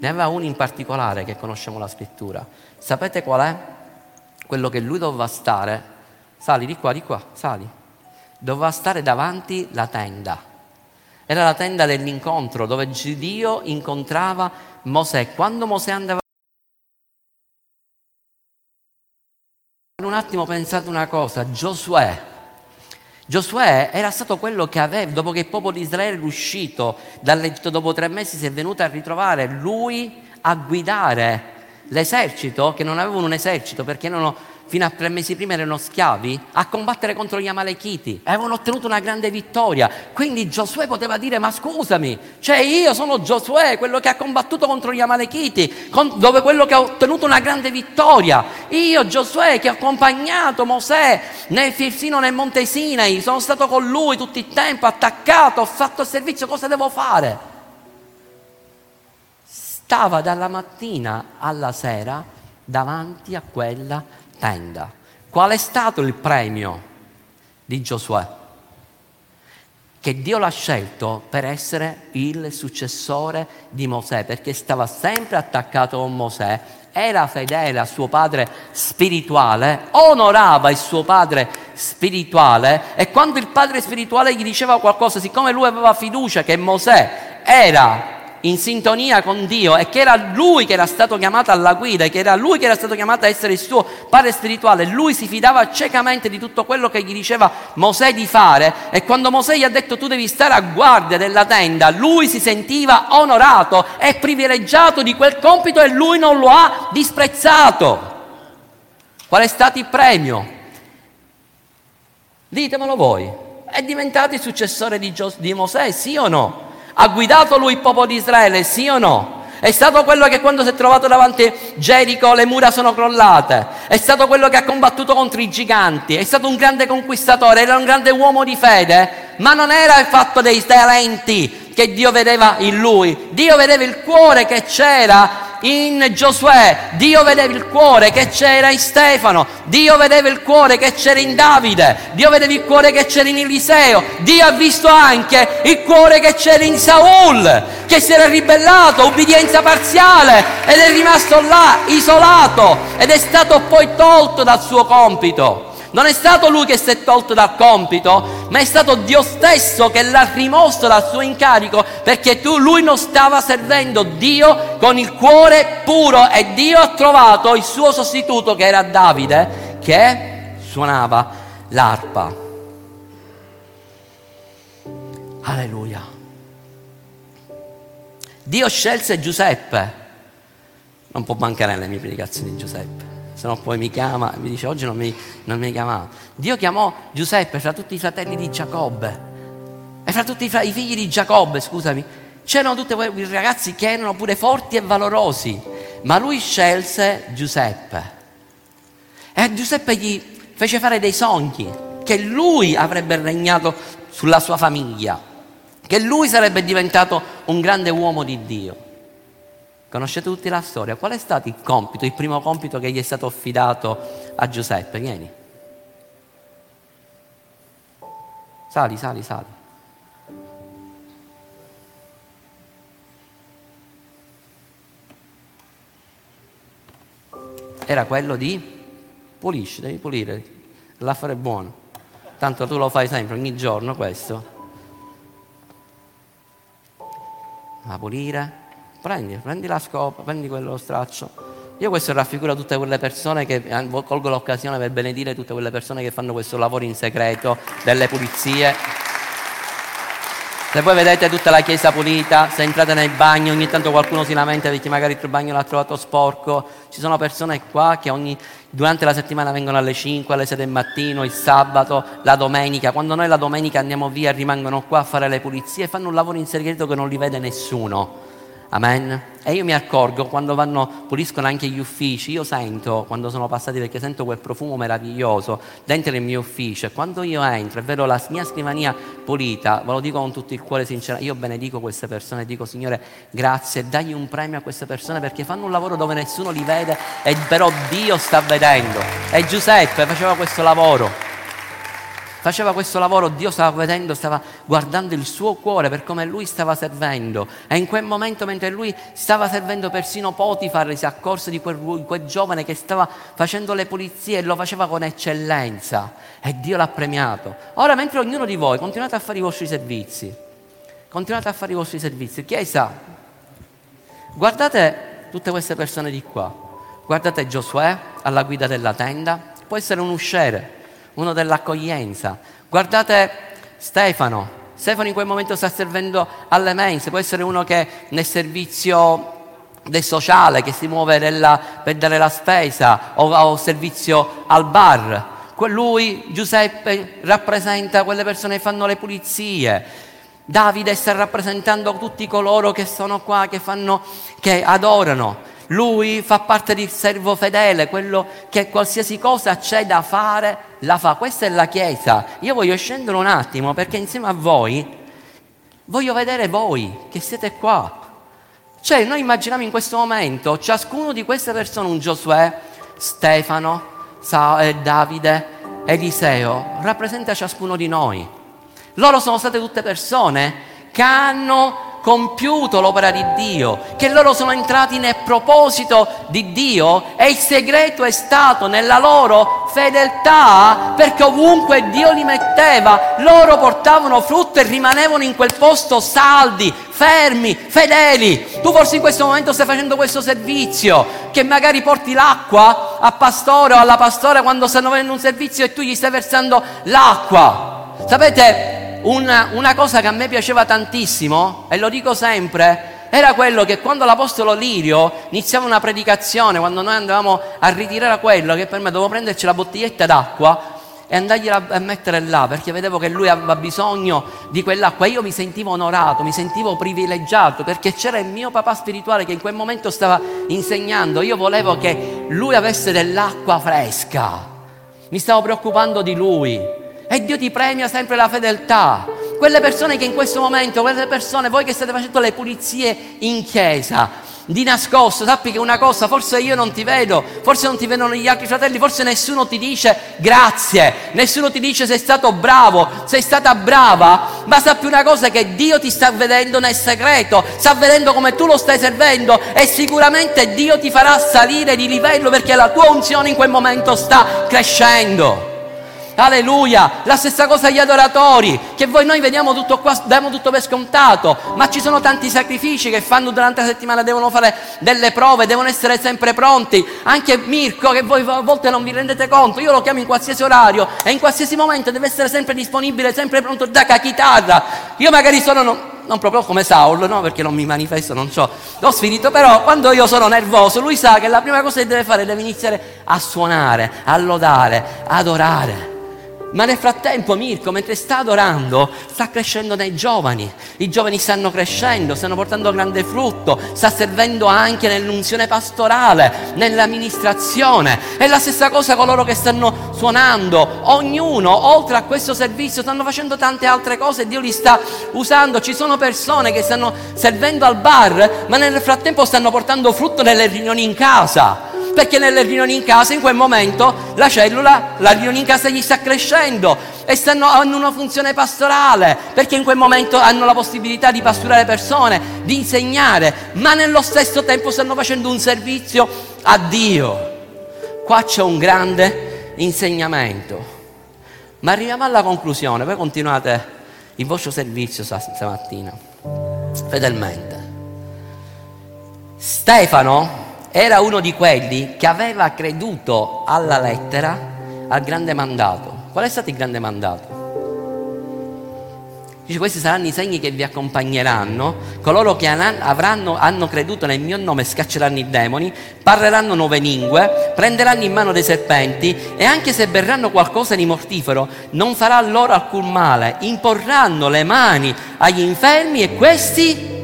ne aveva uno in particolare che conosciamo la scrittura. Sapete qual è? Quello che lui doveva stare. Sali di qua, di qua, sali doveva stare davanti la tenda. Era la tenda dell'incontro dove Dio incontrava Mosè. Quando Mosè andava per un attimo pensate una cosa, Giosuè. Giosuè era stato quello che aveva, dopo che il popolo di Israele era uscito dall'Egitto, dopo tre mesi si è venuto a ritrovare lui a guidare l'esercito, che non avevano un esercito perché erano fino a tre mesi prima erano schiavi, a combattere contro gli Amalechiti. Avevano ottenuto una grande vittoria. Quindi Giosuè poteva dire, ma scusami, cioè io sono Giosuè, quello che ha combattuto contro gli Amalechiti, con, dove quello che ha ottenuto una grande vittoria. Io Giosuè che ho accompagnato Mosè nel, fino nel Monte Sinai, sono stato con lui tutto il tempo, attaccato, ho fatto servizio, cosa devo fare? Stava dalla mattina alla sera davanti a quella tenda. Qual è stato il premio di Giosuè? Che Dio l'ha scelto per essere il successore di Mosè, perché stava sempre attaccato con Mosè, era fedele a suo padre spirituale, onorava il suo padre spirituale e quando il padre spirituale gli diceva qualcosa, siccome lui aveva fiducia che Mosè era in sintonia con Dio e che era lui che era stato chiamato alla guida che era lui che era stato chiamato a essere il suo padre spirituale, lui si fidava ciecamente di tutto quello che gli diceva Mosè di fare e quando Mosè gli ha detto tu devi stare a guardia della tenda, lui si sentiva onorato e privilegiato di quel compito e lui non lo ha disprezzato. Qual è stato il premio? Ditemelo voi. È diventato il successore di, Gios- di Mosè, sì o no? Ha guidato lui il popolo di Israele, sì o no? È stato quello che quando si è trovato davanti Gerico le mura sono crollate. È stato quello che ha combattuto contro i giganti. È stato un grande conquistatore, era un grande uomo di fede, ma non era fatto dei talenti che Dio vedeva in lui. Dio vedeva il cuore che c'era in Giosuè, Dio vedeva il cuore che c'era in Stefano, Dio vedeva il cuore che c'era in Davide, Dio vedeva il cuore che c'era in Eliseo, Dio ha visto anche il cuore che c'era in Saul, che si era ribellato, ubbidienza parziale ed è rimasto là isolato ed è stato poi tolto dal suo compito. Non è stato lui che si è tolto dal compito, ma è stato Dio stesso che l'ha rimosso dal suo incarico perché tu, lui non stava servendo Dio con il cuore puro e Dio ha trovato il suo sostituto che era Davide che suonava l'arpa. Alleluia. Dio scelse Giuseppe. Non può mancare nelle mie predicazioni Giuseppe se no poi mi chiama e mi dice oggi non mi, non mi chiamava. Dio chiamò Giuseppe fra tutti i fratelli di Giacobbe e fra tutti i, i figli di Giacobbe, scusami, c'erano tutti quei ragazzi che erano pure forti e valorosi, ma lui scelse Giuseppe. E Giuseppe gli fece fare dei sogni, che lui avrebbe regnato sulla sua famiglia, che lui sarebbe diventato un grande uomo di Dio. Conoscete tutti la storia. Qual è stato il compito, il primo compito che gli è stato affidato a Giuseppe? Vieni. Sali, sali, sali. Era quello di pulisci, devi pulire, l'affare è buono. Tanto tu lo fai sempre, ogni giorno questo. Ma pulire, Prendi, prendi la scopa, prendi quello straccio. Io questo raffiguro tutte quelle persone che eh, colgo l'occasione per benedire tutte quelle persone che fanno questo lavoro in segreto delle pulizie. Se voi vedete tutta la chiesa pulita, se entrate nel bagno, ogni tanto qualcuno si lamenta perché magari il bagno l'ha trovato sporco. Ci sono persone qua che ogni, durante la settimana vengono alle 5, alle 6 del mattino, il sabato, la domenica. Quando noi la domenica andiamo via rimangono qua a fare le pulizie e fanno un lavoro in segreto che non li vede nessuno. Amen. E io mi accorgo quando vanno, puliscono anche gli uffici, io sento quando sono passati perché sento quel profumo meraviglioso dentro il mio ufficio e quando io entro e vedo la mia scrivania pulita, ve lo dico con tutto il cuore sincero, io benedico queste persone e dico Signore grazie, dagli un premio a queste persone perché fanno un lavoro dove nessuno li vede e però Dio sta vedendo. E Giuseppe faceva questo lavoro faceva questo lavoro, Dio stava vedendo, stava guardando il suo cuore per come lui stava servendo. E in quel momento, mentre lui stava servendo persino Potifar, si accorse di quel, quel giovane che stava facendo le pulizie e lo faceva con eccellenza. E Dio l'ha premiato. Ora, mentre ognuno di voi continuate a fare i vostri servizi, continuate a fare i vostri servizi, Chiesa, guardate tutte queste persone di qua. Guardate Giosuè alla guida della tenda, può essere un usciere uno dell'accoglienza. Guardate Stefano, Stefano in quel momento sta servendo alle mense, può essere uno che nel servizio del sociale, che si muove nella, per dare la spesa o, o servizio al bar. Lui, Giuseppe, rappresenta quelle persone che fanno le pulizie. Davide sta rappresentando tutti coloro che sono qua, che, fanno, che adorano. Lui fa parte del servo fedele, quello che qualsiasi cosa c'è da fare, la fa. Questa è la Chiesa. Io voglio scendere un attimo perché insieme a voi voglio vedere voi che siete qua. Cioè, noi immaginiamo in questo momento ciascuno di queste persone, un Giosuè, Stefano, eh, Davide, Eliseo, rappresenta ciascuno di noi. Loro sono state tutte persone che hanno compiuto l'opera di Dio, che loro sono entrati nel proposito di Dio e il segreto è stato nella loro fedeltà perché ovunque Dio li metteva loro portavano frutto e rimanevano in quel posto saldi, fermi, fedeli. Tu forse in questo momento stai facendo questo servizio, che magari porti l'acqua al pastore o alla pastora quando stanno facendo un servizio e tu gli stai versando l'acqua. Sapete, una, una cosa che a me piaceva tantissimo, e lo dico sempre, era quello che quando l'Apostolo Lirio iniziava una predicazione, quando noi andavamo a ritirare quello, che per me dovevo prenderci la bottiglietta d'acqua, e andargliela a mettere là perché vedevo che lui aveva bisogno di quell'acqua. Io mi sentivo onorato, mi sentivo privilegiato perché c'era il mio papà spirituale che in quel momento stava insegnando. Io volevo che lui avesse dell'acqua fresca. Mi stavo preoccupando di lui. E Dio ti premia sempre la fedeltà. Quelle persone che in questo momento, quelle persone, voi che state facendo le pulizie in chiesa, di nascosto, sappi che una cosa, forse io non ti vedo, forse non ti vedono gli altri fratelli, forse nessuno ti dice grazie, nessuno ti dice sei stato bravo, sei stata brava, ma sappi una cosa che Dio ti sta vedendo nel segreto, sta vedendo come tu lo stai servendo e sicuramente Dio ti farà salire di livello perché la tua unzione in quel momento sta crescendo. Alleluia! La stessa cosa agli adoratori, che voi noi vediamo tutto qua, diamo tutto per scontato, ma ci sono tanti sacrifici che fanno durante la settimana, devono fare delle prove, devono essere sempre pronti. Anche Mirko, che voi a volte non vi rendete conto, io lo chiamo in qualsiasi orario e in qualsiasi momento deve essere sempre disponibile, sempre pronto da chitarra. Io magari sono... Non, non proprio come Saul, no? perché non mi manifesto, non ho lo spirito, però quando io sono nervoso, lui sa che la prima cosa che deve fare deve iniziare a suonare, a lodare, adorare. Ma nel frattempo Mirko, mentre sta adorando, sta crescendo nei giovani. I giovani stanno crescendo, stanno portando grande frutto, sta servendo anche nell'unzione pastorale, nell'amministrazione. È la stessa cosa coloro che stanno suonando. Ognuno, oltre a questo servizio, stanno facendo tante altre cose. Dio li sta usando. Ci sono persone che stanno servendo al bar, ma nel frattempo stanno portando frutto nelle riunioni in casa perché nelle riunioni in casa in quel momento la cellula, la riunione in casa gli sta crescendo e stanno, hanno una funzione pastorale, perché in quel momento hanno la possibilità di pasturare persone, di insegnare, ma nello stesso tempo stanno facendo un servizio a Dio. Qua c'è un grande insegnamento. Ma arriviamo alla conclusione, voi continuate il vostro servizio stamattina, fedelmente. Stefano era uno di quelli che aveva creduto alla lettera al grande mandato. Qual è stato il grande mandato? Dice, questi saranno i segni che vi accompagneranno, coloro che avranno, hanno creduto nel mio nome scacceranno i demoni, parleranno nuove lingue, prenderanno in mano dei serpenti e anche se berranno qualcosa di mortifero non farà loro alcun male, imporranno le mani agli infermi e questi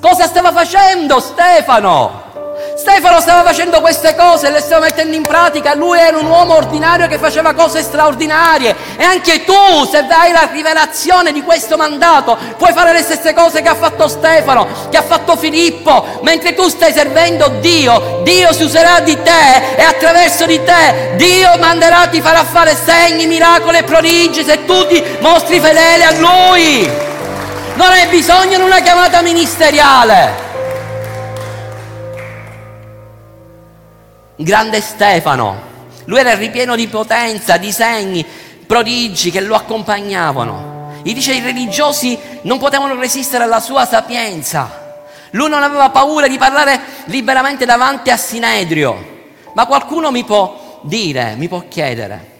Cosa stava facendo Stefano? Stefano stava facendo queste cose, le stava mettendo in pratica, lui era un uomo ordinario che faceva cose straordinarie. E anche tu, se hai la rivelazione di questo mandato, puoi fare le stesse cose che ha fatto Stefano, che ha fatto Filippo, mentre tu stai servendo Dio, Dio si userà di te e attraverso di te Dio manderà, ti farà fare segni, miracoli e prodigi se tu ti mostri fedele a Lui non hai bisogno di una chiamata ministeriale. Grande Stefano, lui era ripieno di potenza, di segni, prodigi che lo accompagnavano. Gli dice i religiosi non potevano resistere alla sua sapienza. Lui non aveva paura di parlare liberamente davanti a Sinedrio. Ma qualcuno mi può dire, mi può chiedere,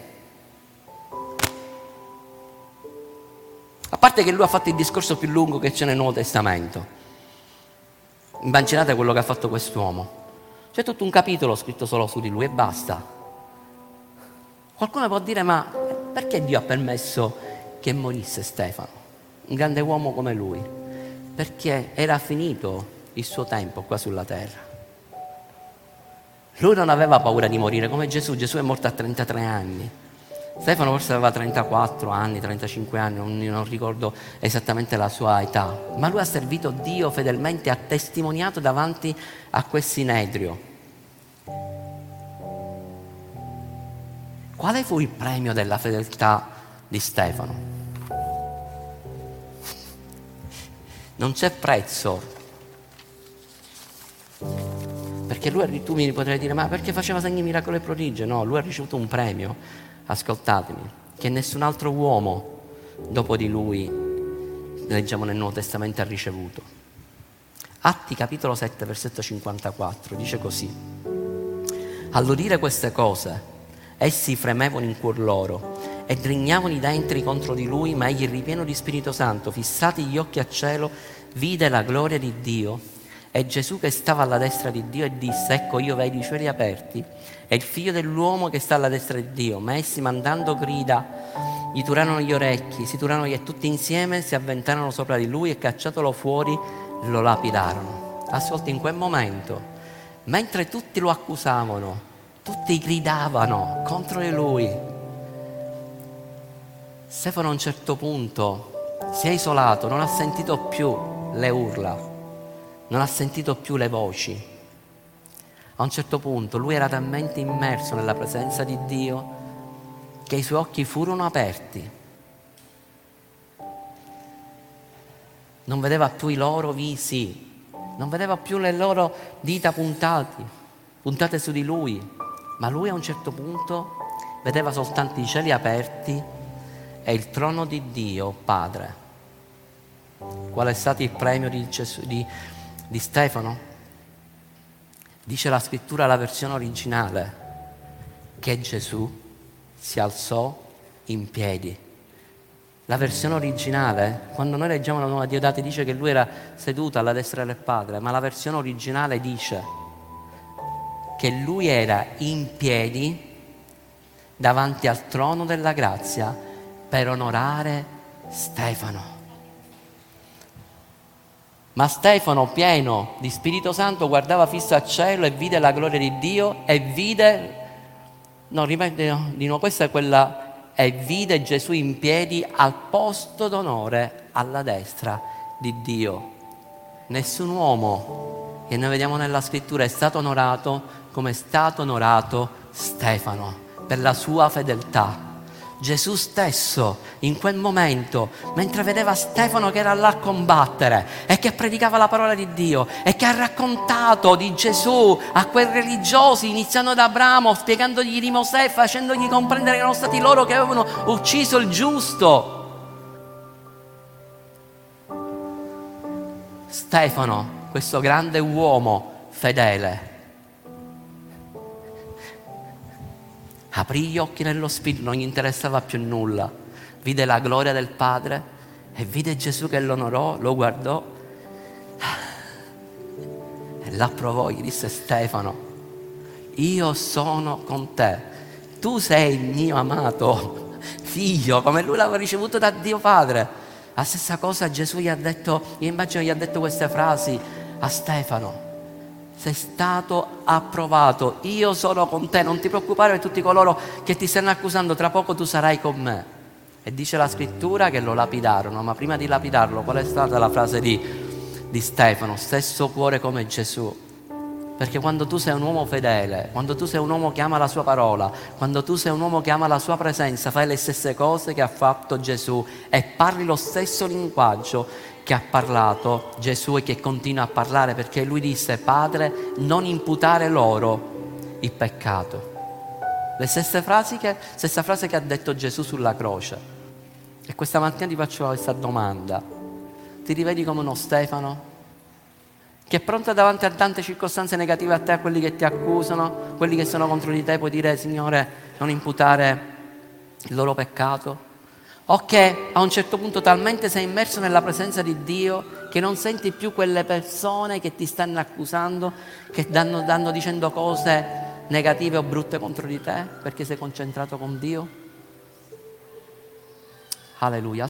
A parte che lui ha fatto il discorso più lungo che c'è nel Nuovo Testamento. Immaginate quello che ha fatto quest'uomo. C'è tutto un capitolo scritto solo su di lui e basta. Qualcuno può dire, ma perché Dio ha permesso che morisse Stefano, un grande uomo come lui? Perché era finito il suo tempo qua sulla terra. Lui non aveva paura di morire come Gesù, Gesù è morto a 33 anni. Stefano forse aveva 34 anni, 35 anni, non, non, ricordo esattamente la sua età, ma lui ha servito Dio fedelmente, ha testimoniato davanti a quel sinedrio. Quale fu il premio della fedeltà di Stefano? Non c'è prezzo. Perché lui, tu mi potrei dire, ma perché faceva segni miracoli e prodigi? No, lui ha ricevuto un premio ascoltatemi, che nessun altro uomo dopo di lui, leggiamo nel Nuovo Testamento, ha ricevuto. Atti capitolo 7, versetto 54, dice così. All'udire queste cose, essi fremevano in cuor loro e drignavano i dentri contro di lui, ma egli ripieno di Spirito Santo, fissati gli occhi a cielo, vide la gloria di Dio E Gesù che stava alla destra di Dio e disse, ecco io vedo i cieli aperti e il figlio dell'uomo che sta alla destra di Dio, ma essi mandando grida, gli turarono gli orecchi, si turarono e tutti insieme si avventarono sopra di lui e cacciatolo fuori lo lapidarono. Ascolta, in quel momento, mentre tutti lo accusavano, tutti gridavano contro di lui, Stefano a un certo punto si è isolato, non ha sentito più le urla non ha sentito più le voci. A un certo punto lui era talmente immerso nella presenza di Dio che i suoi occhi furono aperti. Non vedeva più i loro visi, non vedeva più le loro dita puntate, puntate su di lui, ma lui a un certo punto vedeva soltanto i cieli aperti e il trono di Dio Padre. Qual è stato il premio di, Gesù, di, di Stefano? Dice la scrittura, la versione originale, che Gesù si alzò in piedi. La versione originale, quando noi leggiamo la nuova Diodate, dice che lui era seduto alla destra del Padre, ma la versione originale dice che lui era in piedi davanti al trono della grazia per onorare Stefano. Ma Stefano, pieno di Spirito Santo, guardava fisso al cielo e vide la gloria di Dio e vide, no, ripeto di nuovo, questa è quella, e vide Gesù in piedi al posto d'onore alla destra di Dio. Nessun uomo che noi vediamo nella scrittura è stato onorato come è stato onorato Stefano per la sua fedeltà. Gesù stesso in quel momento, mentre vedeva Stefano che era là a combattere e che predicava la parola di Dio e che ha raccontato di Gesù a quei religiosi, iniziando da Abramo, spiegandogli di Mosè, facendogli comprendere che erano stati loro che avevano ucciso il giusto. Stefano, questo grande uomo fedele, aprì gli occhi nello spirito, non gli interessava più nulla. Vide la gloria del Padre e vide Gesù che lo onorò, lo guardò e l'approvò, gli disse Stefano, io sono con te, tu sei il mio amato figlio, come lui l'aveva ricevuto da Dio Padre. La stessa cosa Gesù gli ha detto, io immagino gli ha detto queste frasi a Stefano sei stato approvato, io sono con te, non ti preoccupare per tutti coloro che ti stanno accusando, tra poco tu sarai con me. E dice la scrittura che lo lapidarono, ma prima di lapidarlo qual è stata la frase di, di Stefano? Stesso cuore come Gesù. Perché quando tu sei un uomo fedele, quando tu sei un uomo che ama la sua parola, quando tu sei un uomo che ama la sua presenza, fai le stesse cose che ha fatto Gesù e parli lo stesso linguaggio che ha parlato Gesù e che continua a parlare perché lui disse Padre non imputare loro il peccato. Le stesse frasi che, stessa frase che ha detto Gesù sulla croce. E questa mattina ti faccio questa domanda. Ti rivedi come uno Stefano? Che è pronto davanti a tante circostanze negative a te, a quelli che ti accusano, quelli che sono contro di te, puoi dire Signore non imputare il loro peccato? O che a un certo punto talmente sei immerso nella presenza di Dio che non senti più quelle persone che ti stanno accusando, che danno, danno dicendo cose negative o brutte contro di te perché sei concentrato con Dio? Alleluia.